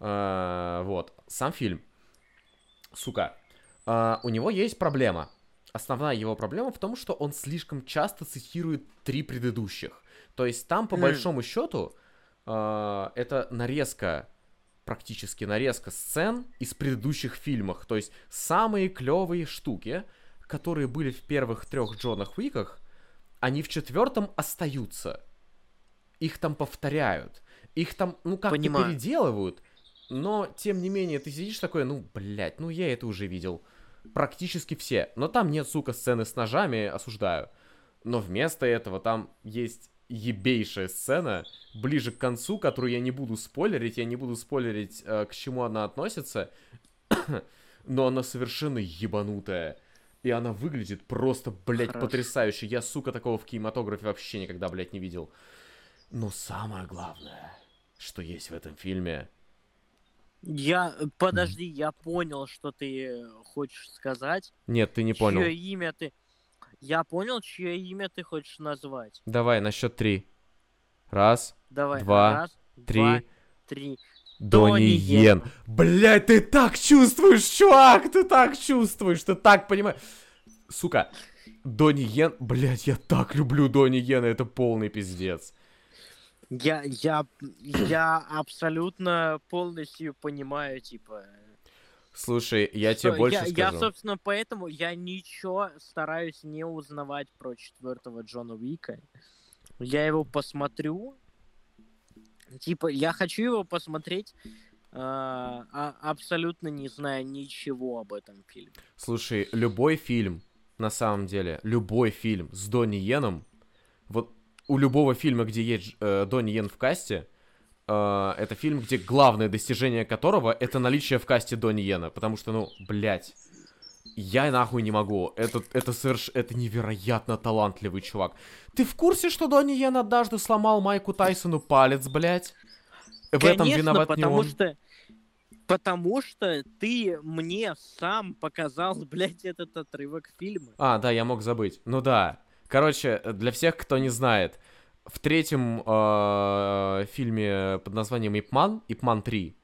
Э, вот. Сам фильм. Сука. А, у него есть проблема. Основная его проблема в том, что он слишком часто цитирует три предыдущих. То есть там, по М. большому счету, а, это нарезка, практически нарезка сцен из предыдущих фильмов. То есть самые клевые штуки, которые были в первых трех Джонах Уиках, они в четвертом остаются. Их там повторяют. Их там, ну, как-то Понимаю. переделывают. Но, тем не менее, ты сидишь такой, ну, блядь, ну я это уже видел. Практически все. Но там нет, сука, сцены с ножами, осуждаю. Но вместо этого там есть ебейшая сцена ближе к концу, которую я не буду спойлерить, я не буду спойлерить, э, к чему она относится, но она совершенно ебанутая. И она выглядит просто, блядь, Хорошо. потрясающе. Я, сука, такого в кинематографе вообще никогда, блядь, не видел. Но самое главное, что есть в этом фильме, Я, подожди, я понял, что ты э, хочешь сказать. Нет, ты не понял. Чье имя ты... Я понял, чье имя ты хочешь назвать. Давай, на счет три. Раз, Давай. Два, Раз, три. два, три. Донни Йен. Блять, ты так чувствуешь, чувак, ты так чувствуешь, ты так понимаешь. Сука, Донни Йен, блять, я так люблю Донни Йена, это полный пиздец. Я, я, я абсолютно полностью понимаю, типа... Слушай, я тебе что- больше я, скажу. я, собственно, поэтому я ничего стараюсь не узнавать про четвертого Джона Уика. Я его посмотрю. Типа, я хочу его посмотреть, а, а- абсолютно не зная ничего об этом фильме. Слушай, любой фильм, на самом деле, любой фильм с Донни Йеном, вот у любого фильма, где есть э, Донни Йен в касте, э, это фильм, где главное достижение которого это наличие в касте Донни Йена, потому что, ну, блядь, я нахуй не могу. Это, это соверш... это невероятно талантливый чувак. Ты в курсе, что Донни Йен однажды сломал Майку Тайсону палец, блядь? В этом Конечно, виноват не потому он. что... Потому что ты мне сам показал, блядь, этот отрывок фильма. А, да, я мог забыть. Ну да. Короче, для всех, кто не знает, в третьем э, фильме под названием Ипман, Ипман 3,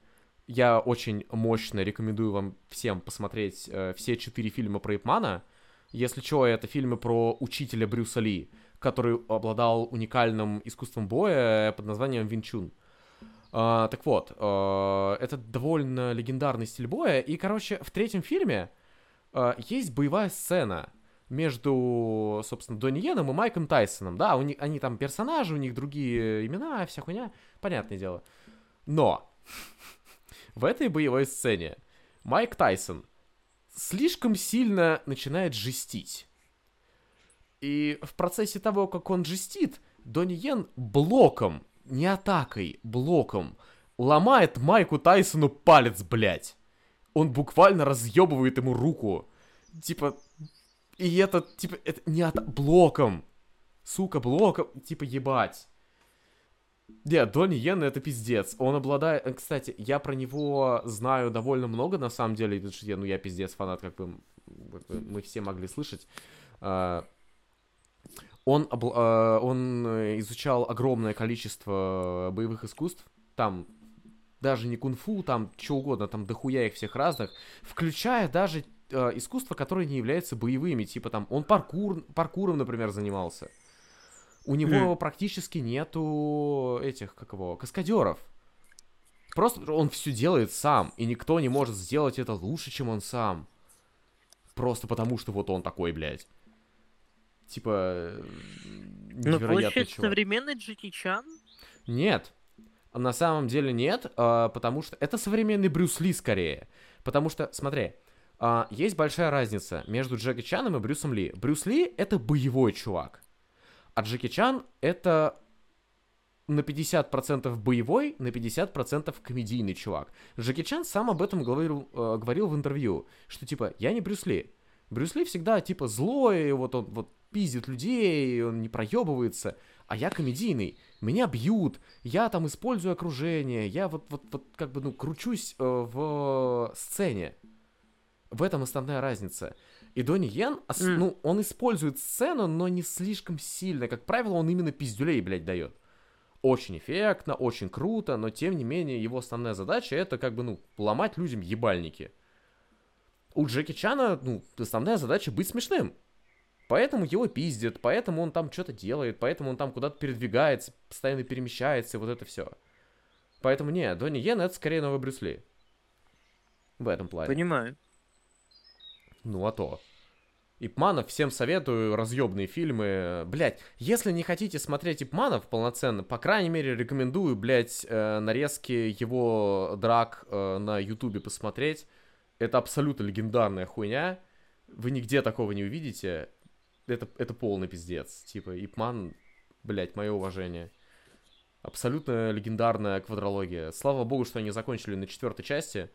я очень мощно рекомендую вам всем посмотреть э, все четыре фильма про Ипмана. Если что, это фильмы про учителя Брюса Ли, который обладал уникальным искусством боя под названием Винчун. А, так вот, э, это довольно легендарный стиль боя. И, короче, в третьем фильме есть боевая сцена между, собственно, Донни Йеном и Майком Тайсоном. Да, у них, они там персонажи, у них другие имена, вся хуйня, понятное дело. Но в этой боевой сцене Майк Тайсон слишком сильно начинает жестить. И в процессе того, как он жестит, Донни блоком, не атакой, блоком ломает Майку Тайсону палец, блядь. Он буквально разъебывает ему руку. Типа, и это, типа, это не от... блоком. Сука, блоком, типа, ебать. Нет, Донни Йен это пиздец. Он обладает... э, Кстати, я про него знаю довольно много, на самом деле. потому что я, Ну, я пиздец фанат, как бы бы мы все могли слышать. А, Он, обл- а, он э, изучал огромное количество боевых искусств. Там даже не кунг-фу, там что угодно, там дохуя их всех разных. Включая даже э, искусства, которые не являются боевыми. Типа там, он паркур, паркуром, например, занимался. У него практически нету этих, как его, каскадеров. Просто он все делает сам, и никто не может сделать это лучше, чем он сам. Просто потому, что вот он такой, блядь. Типа, Ну, получается, чувак. современный Джеки Чан? Нет. На самом деле нет, а, потому что это современный Брюс Ли скорее. Потому что, смотри, а, есть большая разница между Джеки Чаном и Брюсом Ли. Брюс Ли это боевой чувак, а Джеки Чан это на 50% боевой, на 50% комедийный чувак. Джеки Чан сам об этом говорил, э, говорил в интервью, что типа, я не Брюс Ли. Брюс Ли всегда типа злой, вот он вот пиздит людей, он не проебывается, а я комедийный. Меня бьют, я там использую окружение, я вот, вот, вот как бы, ну, кручусь э, в сцене. В этом основная разница. И Донни Йен, ос- М. ну, он использует сцену, но не слишком сильно. Как правило, он именно пиздюлей, блядь, дает. Очень эффектно, очень круто, но тем не менее его основная задача это как бы, ну, ломать людям ебальники. У Джеки Чана, ну, основная задача быть смешным. Поэтому его пиздят, поэтому он там что-то делает, поэтому он там куда-то передвигается, постоянно перемещается, и вот это все. Поэтому не, Донни Йен это скорее новый Брюс Ли. В этом плане. Понимаю. Ну а то. Ипманов всем советую, разъебные фильмы. Блять, если не хотите смотреть Ипманов полноценно, по крайней мере, рекомендую, блять, э, нарезки его драк э, на Ютубе посмотреть. Это абсолютно легендарная хуйня. Вы нигде такого не увидите. Это, это полный пиздец. Типа, Ипман, блять, мое уважение. Абсолютно легендарная квадрология. Слава богу, что они закончили на четвертой части.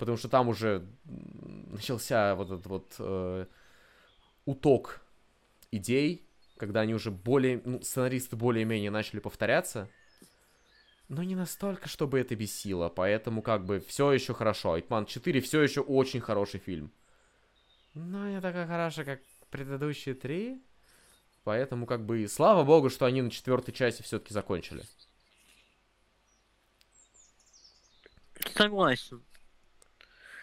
Потому что там уже начался вот этот вот э, уток идей, когда они уже более, ну, сценаристы более-менее начали повторяться. Но не настолько, чтобы это бесило, поэтому как бы все еще хорошо. Ипман 4 все еще очень хороший фильм. Но не такой хороший, как предыдущие три. Поэтому как бы слава богу, что они на четвертой части все-таки закончили. Согласен.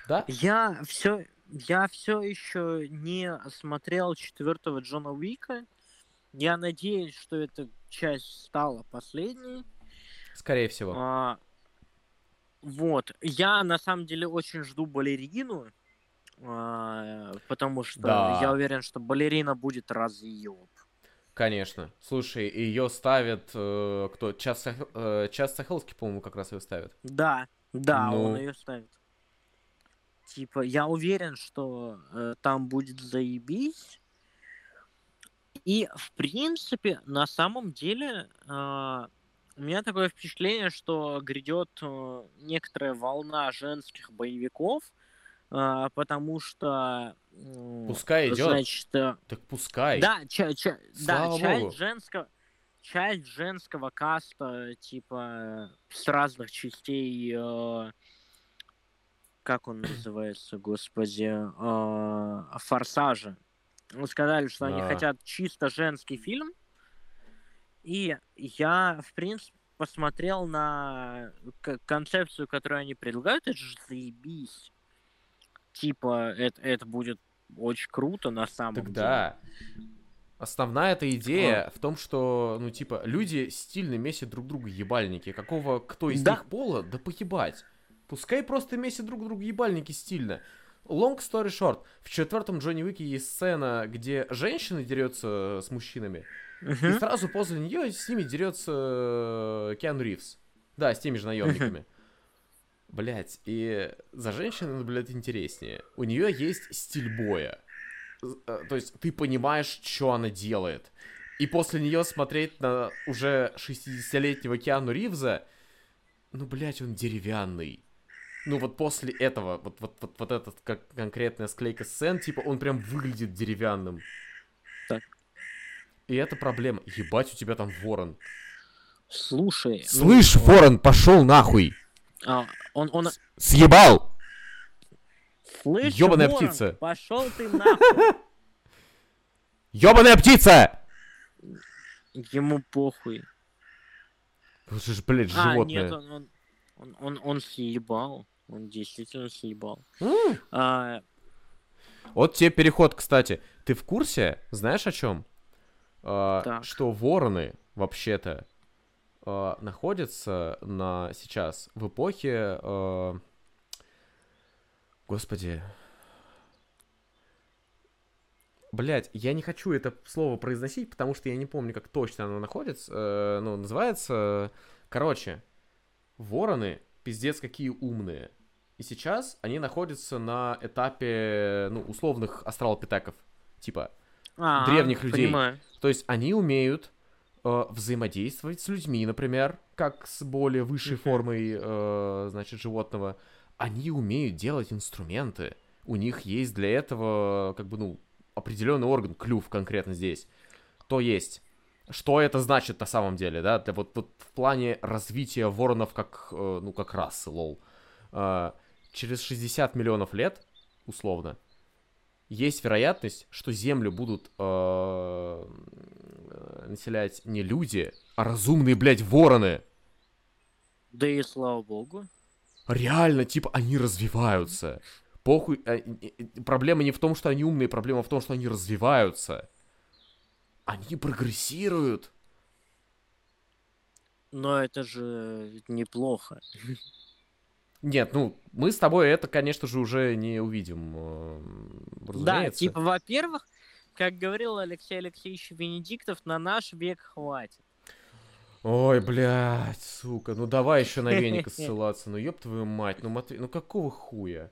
Да? Я все, я все еще не смотрел четвертого Джона Уика. Я надеюсь, что эта часть стала последней. Скорее всего. А, вот. Я на самом деле очень жду балерину. а, потому что Да. я уверен, что балерина будет разъеб. Конечно. Слушай, ее ставят э, кто? Час, э, Час Сахалский, по-моему, как раз ее ставят. Да, да, Ну. он ее ставит. Типа, я уверен, что э, там будет заебись. И, в принципе, на самом деле, э, у меня такое впечатление, что грядет э, некоторая волна женских боевиков, э, потому что... м, Пускай идет. Значит, э, Так пускай. да, ча- ча- да, часть богу. женского, часть женского каста, типа, с разных частей, э, как он называется, господи, э, Форсажа. Ну, сказали, что они хотят чисто женский фильм. И я, в принципе, посмотрел на концепцию, которую они предлагают, это же заебись. Типа, это, это будет очень круто на самом деле. Тогда основная эта идея в том, что, ну, типа, люди стильно месят друг друга ебальники. Какого, кто из Да. них пола, да поебать. Пускай просто месят друг друга ебальники стильно. Long story short, в четвертом Джонни Уике есть сцена, где женщина дерется с мужчинами, и Мгм. сразу после нее с ними дерется э, Киану Ривз. Да, с теми же наемниками. Блять, и за женщиной наблюдать интереснее. У нее есть стиль боя. Э, То есть ты понимаешь, что она делает. И после нее смотреть на уже 60-летнего Киану Ривза, ну, блядь, он деревянный. Ну, вот после этого, вот, вот, вот, вот этот как конкретная склейка сцен, типа, он прям выглядит деревянным. Так. И это проблема. Ебать, у тебя там ворон. Слушай. ну, Слышь, ворон, пошел нахуй! а, он, он, Съебал! слышь, Ёбаная ворон, птица. Пошел ты нахуй. Ёбаная птица! Ему похуй. Это же, блядь, А, животное. нет, он, он, он, он, он съебал. Он действительно съебал. А, Вот тебе переход, кстати. Ты в курсе, знаешь о чем? Так. Что вороны, вообще-то, а, находятся на сейчас в эпохе... а, Господи. Блять, я не хочу это слово произносить, потому что я не помню, как точно оно находится. э, ну, называется... Короче, вороны пиздец какие умные. И сейчас они находятся на этапе, ну, условных астралопитеков. Типа, а, Древних людей. Понимаю. то есть они умеют э, взаимодействовать с людьми, например, как с более высшей формой, э, значит, животного. Они умеют делать инструменты. У них есть для этого, как бы, ну, определенный орган, клюв конкретно здесь. То есть, что это значит на самом деле, да? Для вот, вот в плане развития воронов как, э, ну, как расы, лол. Э, через 60 миллионов лет, условно, есть вероятность, что Землю будут э, населять не люди, а разумные, блядь, вороны. Да и слава богу. Реально, типа, они развиваются. Похуй. э, Проблема не в том, что они умные, проблема в том, что они развиваются. Они прогрессируют. Но это же неплохо. Нет, ну, мы с тобой это, конечно же, уже не увидим. э, Да, Разумеется. типа, во-первых, как говорил Алексей Алексеевич Венедиктов, на наш век хватит. Ой, блядь, сука, ну давай еще на веника ссылаться, ну ёб твою мать, ну Матвей, ну какого хуя?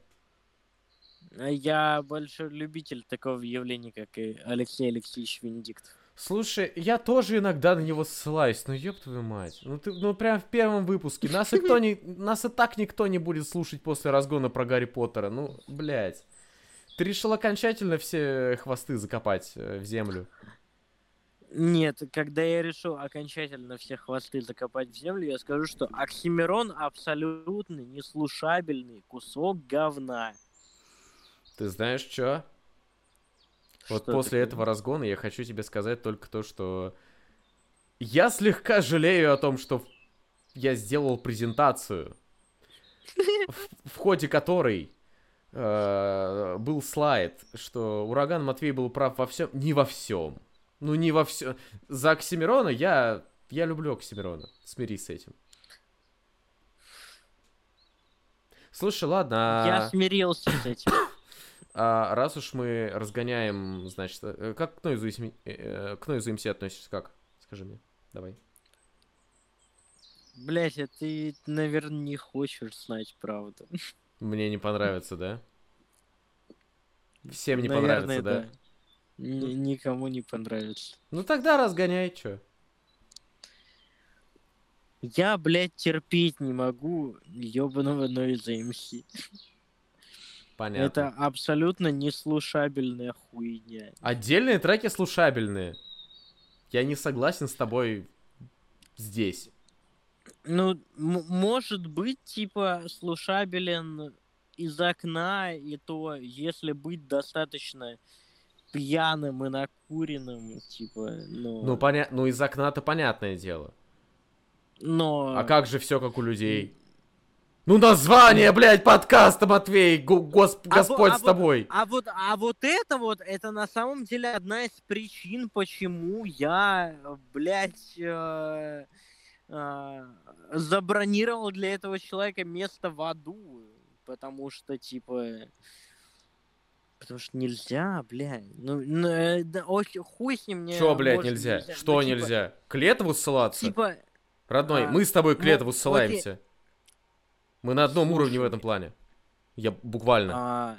Я большой любитель такого явления, как и Алексей Алексеевич Венедиктов. Слушай, я тоже иногда на него ссылаюсь, ну ёб твою мать. Ну ты, ну прям в первом выпуске. Нас и, кто не, нас и так никто не будет слушать после разгона про Гарри Поттера. Ну, блядь. Ты решил окончательно все хвосты закопать э, в землю? Нет, когда я решу окончательно все хвосты закопать в землю, я скажу, что Оксимирон абсолютно неслушабельный кусок говна. Ты знаешь что? Вот Что после такое? этого разгона я хочу тебе сказать только то, что я слегка жалею о том, что я сделал презентацию, в, в ходе которой э, был слайд, что ураган Матвей был прав во всем, не во всем. Ну не во всем. За Оксимирона я я люблю Оксимирона. Смирись с этим. Слушай, ладно. Я а- смирился с этим. А раз уж мы разгоняем, значит, э, как к Нойзу, СМ э, к Нойзу МС относишься, как? Скажи мне, давай. Блять, а ты, наверное, не хочешь знать правду. Мне не понравится, да? Всем не Наверное, понравится, да? Ни- никому не понравится. Ну тогда разгоняй, чё? Я, блядь, терпеть не могу ебаного Нойза МС. Понятно. Это абсолютно неслушабельная хуйня. Отдельные треки слушабельные. Я не согласен с тобой здесь. Ну, может быть, типа, слушабелен из окна, и то, если быть достаточно пьяным и накуренным, типа, ну... Ну, поня... ну из окна-то понятное дело. Но... А как же все как у людей? Ну название, блядь, подкаста, Матвей! Го- гос- А Господь а с вот- тобой! А вот, а вот это вот, это на самом деле одна из причин, почему я, блядь, э, э, забронировал для этого человека место в аду. Потому что, типа... Потому что нельзя, блядь. Ну, ну, да, ох, хуй с ним мне. Чё, блядь, может, нельзя? Ну, Что типа- нельзя? К Летову ссылаться? Типа, Родной, а, мы с тобой к ну, Летову окей. Мы на одном уровне в Слушай. этом плане. Я буквально. а,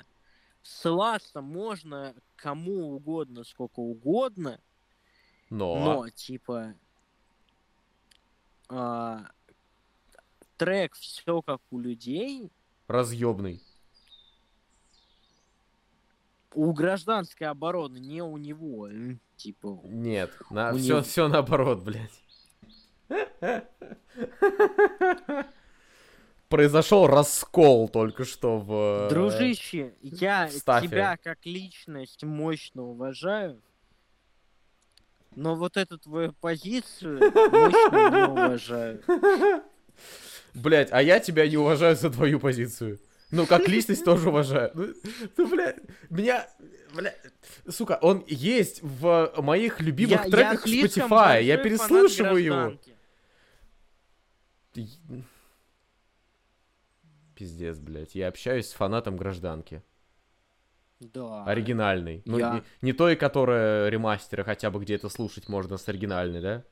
ссылаться можно кому угодно, сколько угодно, Но. Но, типа, а, трек все как у людей, Разъебный. у гражданской обороны, не у него. Типа, Нет, на, все, него- все наоборот, блядь. Произошел раскол только что в... э, дружище, я Стаффе. тебя как личность мощно уважаю, но вот эту твою позицию мощно не уважаю. Блять, а я тебя не уважаю за твою позицию. Ну, как личность тоже уважаю. Ну, ну, блядь, меня... Бля, сука, он есть в моих любимых Я- я треках слишком Spotify. Я переслушиваю его. Пиздец, блядь. Я общаюсь с фанатом гражданки. Да. Оригинальной. Ну, Я- не, не той, которая ремастеры хотя бы где-то слушать можно с оригинальной, да?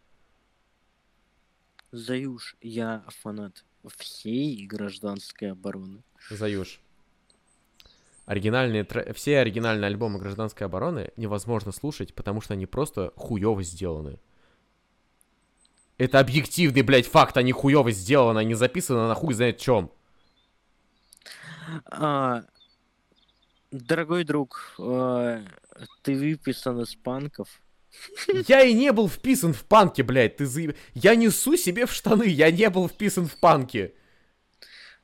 Заюш, я фанат всей гражданской обороны. Заюш. Оригинальные Все оригинальные альбомы гражданской обороны невозможно слушать, потому что они просто хуёво сделаны. Это объективный, блядь, факт, они хуёво сделаны, они записаны на хуй знает чем. А, дорогой друг, э, ты выписан из панков. Я и не был вписан в панки, блядь, ты заеб... Я нассу себе в штаны, я не был вписан в панки.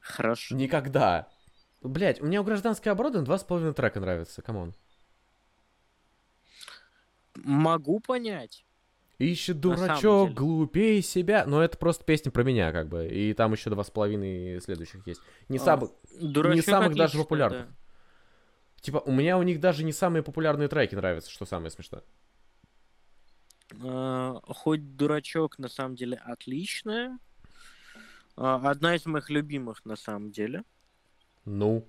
Хорошо. Никогда. Блять, у меня у гражданской обороны два с половиной трека нравится, come on. Могу понять. Ищет дурачок, деле. глупее себя. Но это просто песня про меня, как бы. И там еще два с половиной следующих есть. Не А, самых. Дурачок самых даже популярных. да. Типа, у меня у них даже не самые популярные треки нравятся, что самое смешное. А, хоть дурачок на самом деле отличная. А, одна из моих любимых на самом деле. Ну.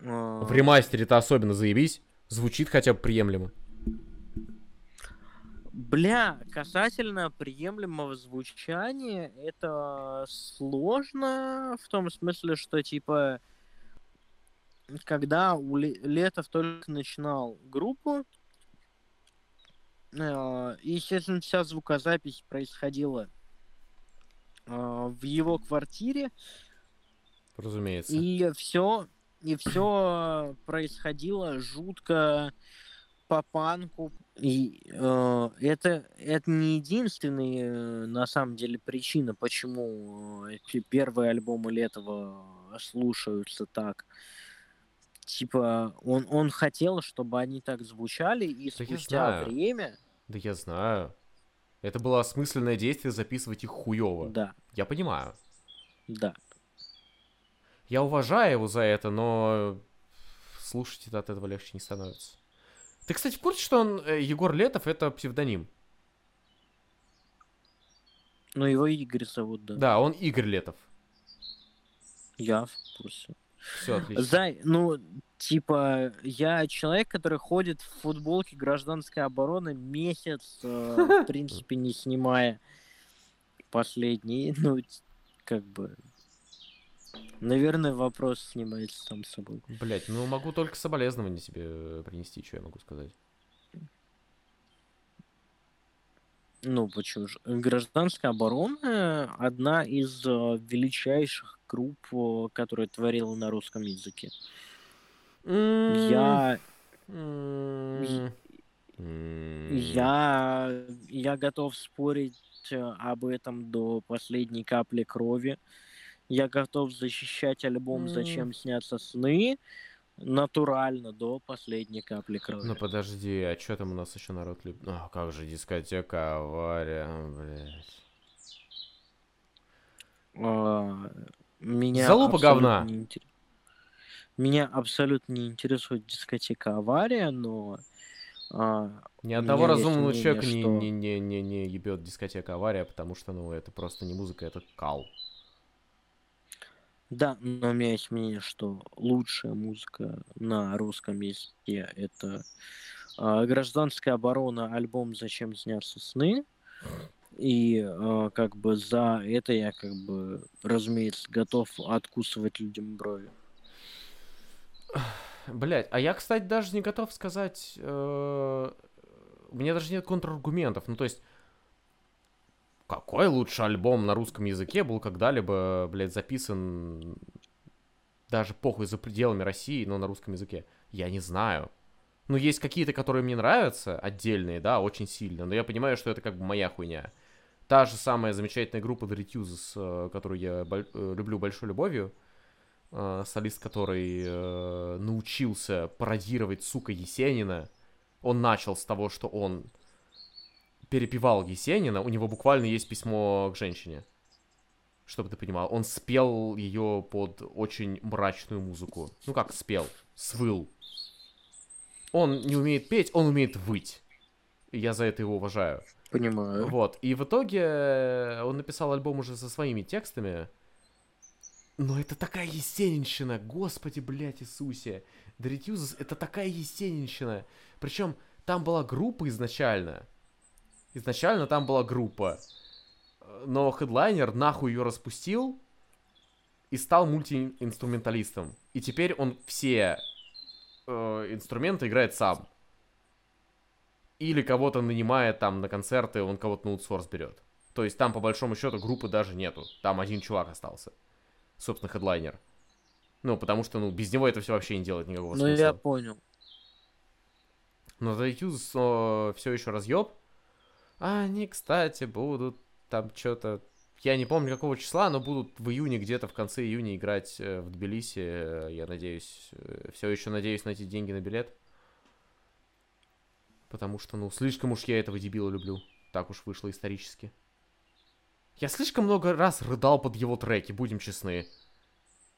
А, В ремастере-то особенно заебись. Звучит хотя бы приемлемо. Бля, касательно приемлемого звучания, это сложно в том смысле, что типа когда у Ле- Летов только начинал группу, э, естественно, вся звукозапись происходила э, в его квартире, Разумеется. и все, и все происходило жутко по панку. И э, это, это не единственная, на самом деле, причина, почему э, эти первые альбомы Летова слушаются так. Типа, он, он хотел, чтобы они так звучали, и Да спустя время, Да я знаю. Это было осмысленное действие записывать их хуёво. да, Я понимаю. да. Я уважаю его за это, но слушать это от этого легче не становится. Ты, кстати, в курсе, что он, э, Егор Летов, это псевдоним? Но его Игорь зовут, да. Да, он Игорь Летов. Я в курсе. Все отлично. Зай, ну, типа, я человек, который ходит в футболке гражданской обороны месяц, э, в принципе, не снимая последний. Ну, как бы... Наверное, вопрос снимается сам собой. Блять, ну могу только соболезнования тебе э, принести, что я могу сказать. Ну, почему же? Гражданская оборона одна из э, величайших групп, которая творила на русском языке. Я М, м, Я, я готов спорить э, об этом до последней капли крови. Я готов защищать альбом. «Зачем снятся сны» натурально до последней капли крови. Ну подожди, а что там у нас еще народ любит? А, как же дискотека, авария, блядь. А, Меня Залупа говна. не интер- Меня абсолютно не интересует дискотека «Авария», но а, Ни одного разумного мнение, человека не, что- не, не, не, не ебет дискотека авария, потому что, ну, это просто не музыка, это кал. Да, но у меня есть мнение, что лучшая музыка на русском языке это а, гражданская оборона, альбом «Зачем снятся сны». И а, как бы за это я как бы, разумеется, готов откусывать людям брови. Блять, а я, кстати, даже не готов сказать... э, У меня даже нет контраргументов. Ну, то есть... какой лучший альбом на русском языке был когда-либо, блядь, записан даже похуй за пределами России, но на русском языке? Я не знаю. Ну, есть какие-то, которые мне нравятся, отдельные, да, очень сильно, но я понимаю, что это как бы моя хуйня. Та же самая замечательная группа The Retuses, э, которую я боль- э, люблю большой любовью, э, солист который научился пародировать, сука, Есенина. Он начал с того, что он перепевал Есенина, у него буквально есть письмо к женщине. Чтобы ты понимал, он спел ее под очень мрачную музыку. Ну как спел? Свыл. Он не умеет петь, он умеет выть. И я за это его уважаю. Понимаю. Вот. И в итоге он написал альбом уже со своими текстами. Но это такая есенинщина, господи, блядь, Иисусе. The Retuses — это такая есенинщина. Причем там была группа изначально. Изначально там была группа. Но хедлайнер нахуй ее распустил и стал мультиинструменталистом. И теперь он все э, инструменты играет сам. Или кого-то нанимает там на концерты, он кого-то на аутсорс берет. То есть там, по большому счету, группы даже нету. Там один чувак остался. Собственно, хедлайнер. Ну, потому что, ну, без него это все вообще не делает никакого Ну, смысла. я понял. Но The Accused все еще разъеб. А они, кстати, будут там что-то... Я не помню какого числа, но будут в июне, где-то в конце июня играть э, в Тбилиси. Э, Я надеюсь, все еще надеюсь найти деньги на билет. Потому что, ну, слишком уж я этого дебила люблю. Так уж вышло исторически. Я слишком много раз рыдал под его треки, будем честны.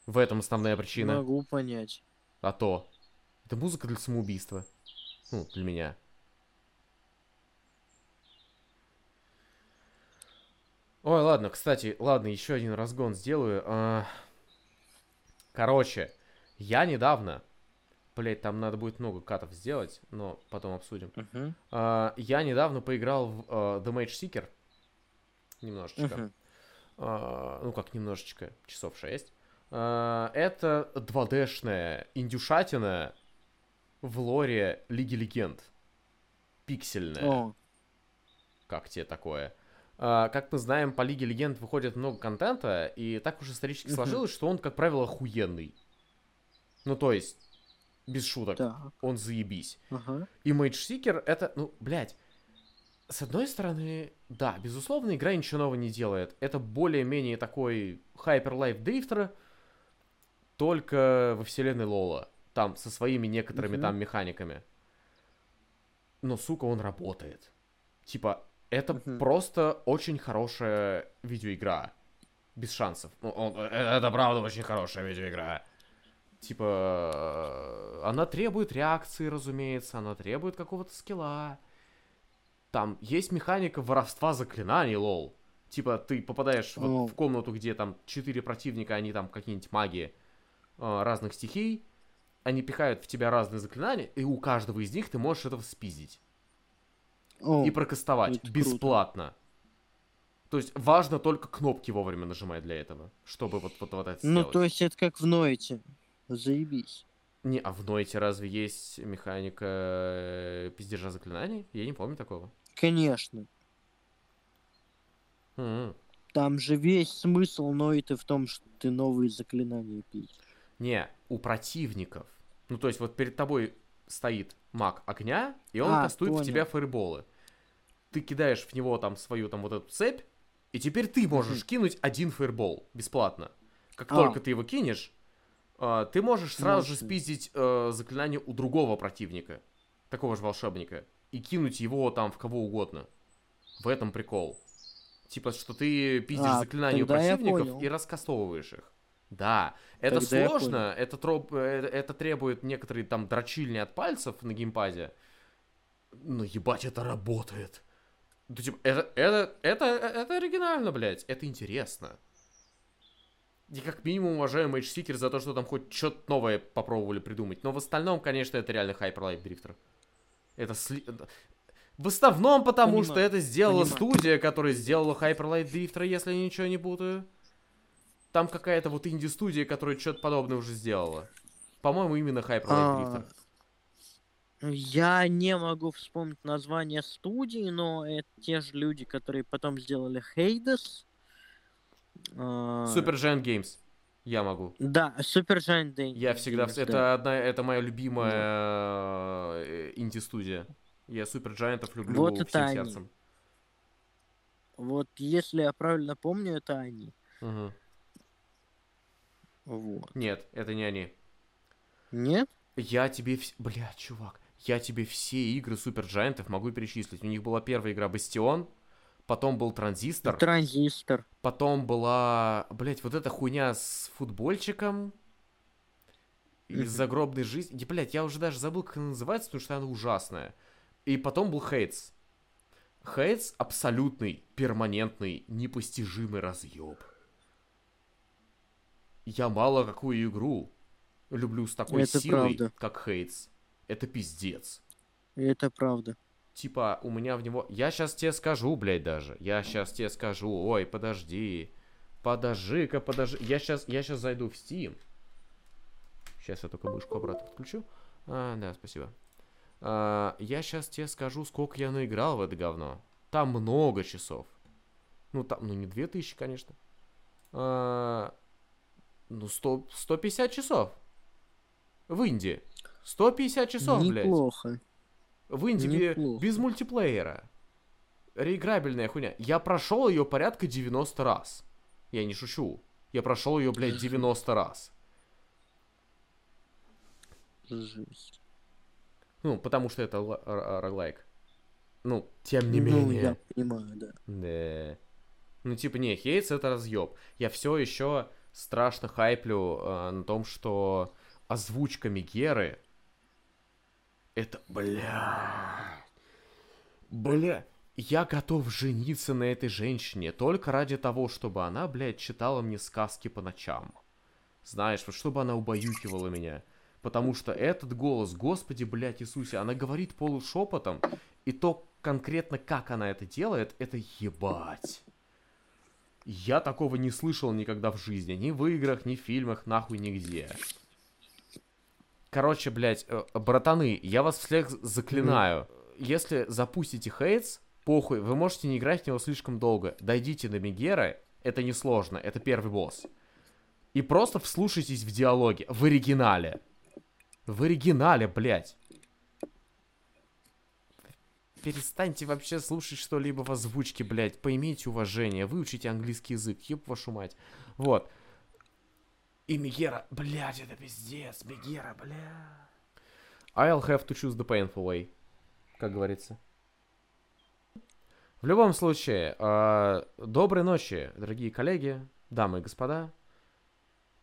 В этом основная причина. Могу понять. А то. Это музыка для самоубийства. Ну, для меня. Ой, ладно, кстати, ладно, еще один разгон сделаю. А, Короче, я недавно... Блять, там надо будет много катов сделать, но потом обсудим. А, Я недавно поиграл в а, The Mage Seeker. Немножечко. А, ну как немножечко, часов 6. А, это 2D-шная индюшатина в лоре Лиги Легенд. Пиксельная. О, Как тебе такое? А, как мы знаем, по Лиге Легенд выходит много контента, и так уж исторически сложилось, что он, как правило, охуенный. Ну, то есть, без шуток, он заебись. Ага. И Mage Seeker это, ну, блядь, с одной стороны, да, безусловно, игра ничего нового не делает. Это более-менее такой Hyper Life Drifter, только во вселенной Лола. Там, со своими некоторыми Мгм. там механиками. Но, сука, он работает. Типа, это Мгм. просто очень хорошая видеоигра. Без шансов. Ну, он- э, это правда очень хорошая видеоигра. Типа, она требует реакции, разумеется, она требует какого-то скилла. Там есть механика воровства заклинаний, лол. Типа, ты попадаешь вот Ну. в комнату, где там четыре противника, они там какие-нибудь маги э, разных стихий, они пихают в тебя разные заклинания, и у каждого из них ты можешь этого спиздить О, и прокастовать это круто. бесплатно. То есть важно только кнопки вовремя нажимать для этого, чтобы вот, вот, вот это ну сделать. то есть это как в Ноете. Заебись. Не, а в Нойте разве есть механика э, пиздежа заклинаний? Я не помню такого. Конечно. М. Там же весь смысл Ноита в том, что ты новые заклинания пишешь. Не, у противников. Ну, то есть вот перед тобой стоит маг огня, и он А, кастует в понял. тебя фаерболы. Ты кидаешь в него там свою там вот эту цепь, и теперь ты можешь кинуть один фаербол бесплатно. Как А. только ты его кинешь, а, ты можешь сразу же Мощно. спиздить э, заклинание у другого противника, такого же волшебника, и кинуть его там в кого угодно. В этом прикол. Типа, что ты пиздишь А, заклинания у противников и раскастовываешь их. Да, это Тогда сложно, это, троп- э, это требует некоторые там дрочильни от пальцев на геймпаде. Но ебать, это работает. Ну, типа, это, это, это, это оригинально, блядь, это интересно. И как минимум уважаем Mage Seeker за то, что там хоть что-то новое попробовали придумать. Но в остальном, конечно, это реально Hyper Light Drifter. Это сли... В основном потому, Понимаю, что это сделала понимаю. студия, которая сделала Hyper Light Drifter, если я ничего не путаю. Там какая-то вот инди-студия, которая что-то подобное уже сделала. По-моему, именно Hyper Light А, Drifter. Я не могу вспомнить название студии, но это те же люди, которые потом сделали Hades. А, Super Giant Games. Я могу. Да, Super Giant Games. Я всегда... да. Это одна... Это моя любимая э, инди-студия. Я Super Giant'ов люблю Вот это всем они. сердцем. Вот, если я правильно помню, это они. Мгм. Вот. Нет, это не они. Нет? Я тебе... вс- Бля, чувак. Я тебе все игры Супер Джайантов могу перечислить. У них была первая игра Бастион, потом был Транзистор, Транзистор. потом была... Блять, вот эта хуйня с футбольчиком из загробной жизни. Блять, я уже даже забыл, как она называется, потому что она ужасная. И потом был Хейтс. Хейтс абсолютный, перманентный, непостижимый разъеб. Я мало какую игру люблю с такой Это силой, правда. как Хейтс. Это пиздец. Это правда. Типа, у меня в него... Я сейчас тебе скажу, блядь, даже. Я сейчас тебе скажу. Ой, подожди. Подожди-ка, подожди. Я сейчас, я сейчас зайду в Steam. Сейчас я только мышку обратно подключу. А, да, спасибо. А, я сейчас тебе скажу, сколько я наиграл в это говно. Там много часов. Ну, там, ну, не 2000, конечно. А, ну, 100, 150 часов. В Индии. 150 часов, блядь. Неплохо. В Индии Неплохо. без мультиплеера. Реиграбельная хуйня. Я прошел ее порядка 90 раз. Я не шучу. Я прошел ее, блядь, 90 раз. Жесть. Ну, потому что это р- р- роглайк. Ну, тем не Ну, менее. я понимаю, да. Да. Ну, типа, не, Хейтс это разъеб. Я все еще страшно хайплю э, на том, что озвучка Мегеры это, бля, бля, я готов жениться на этой женщине только ради того, чтобы она, блядь, читала мне сказки по ночам. Знаешь, вот чтобы она убаюкивала меня. Потому что этот голос, Господи, блядь, Иисусе, она говорит полушепотом, и то конкретно как она это делает, это ебать. Я такого не слышал никогда в жизни. Ни в играх, ни в фильмах, нахуй нигде. Короче, блядь, э, братаны, я вас всех заклинаю. Если запустите Хейтс, похуй, вы можете не играть в него слишком долго. Дойдите до Мегера, это несложно, это первый босс. И просто вслушайтесь в диалоги, в оригинале. В оригинале, блядь. Перестаньте вообще слушать что-либо в озвучке, блядь. Поимейте уважение, выучите английский язык, еб вашу мать. Вот. И Мегера, блядь, это пиздец, Мегера, бля. I'll have to choose the painful way, как говорится. В любом случае, э, доброй ночи, дорогие коллеги, дамы и господа.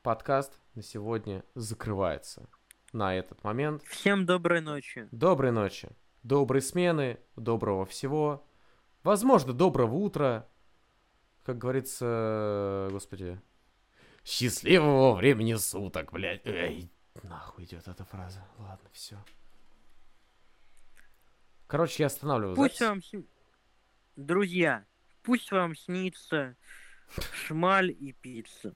Подкаст на сегодня закрывается. На этот момент. Всем доброй ночи. Доброй ночи, доброй смены, доброго всего. Возможно, доброго утра. Как говорится, господи. Счастливого времени суток, блядь. Эй, нахуй идет эта фраза. Ладно, все. Короче, я останавливаю Пусть запись. вам... сни- Друзья, пусть вам снится шмаль и пицца.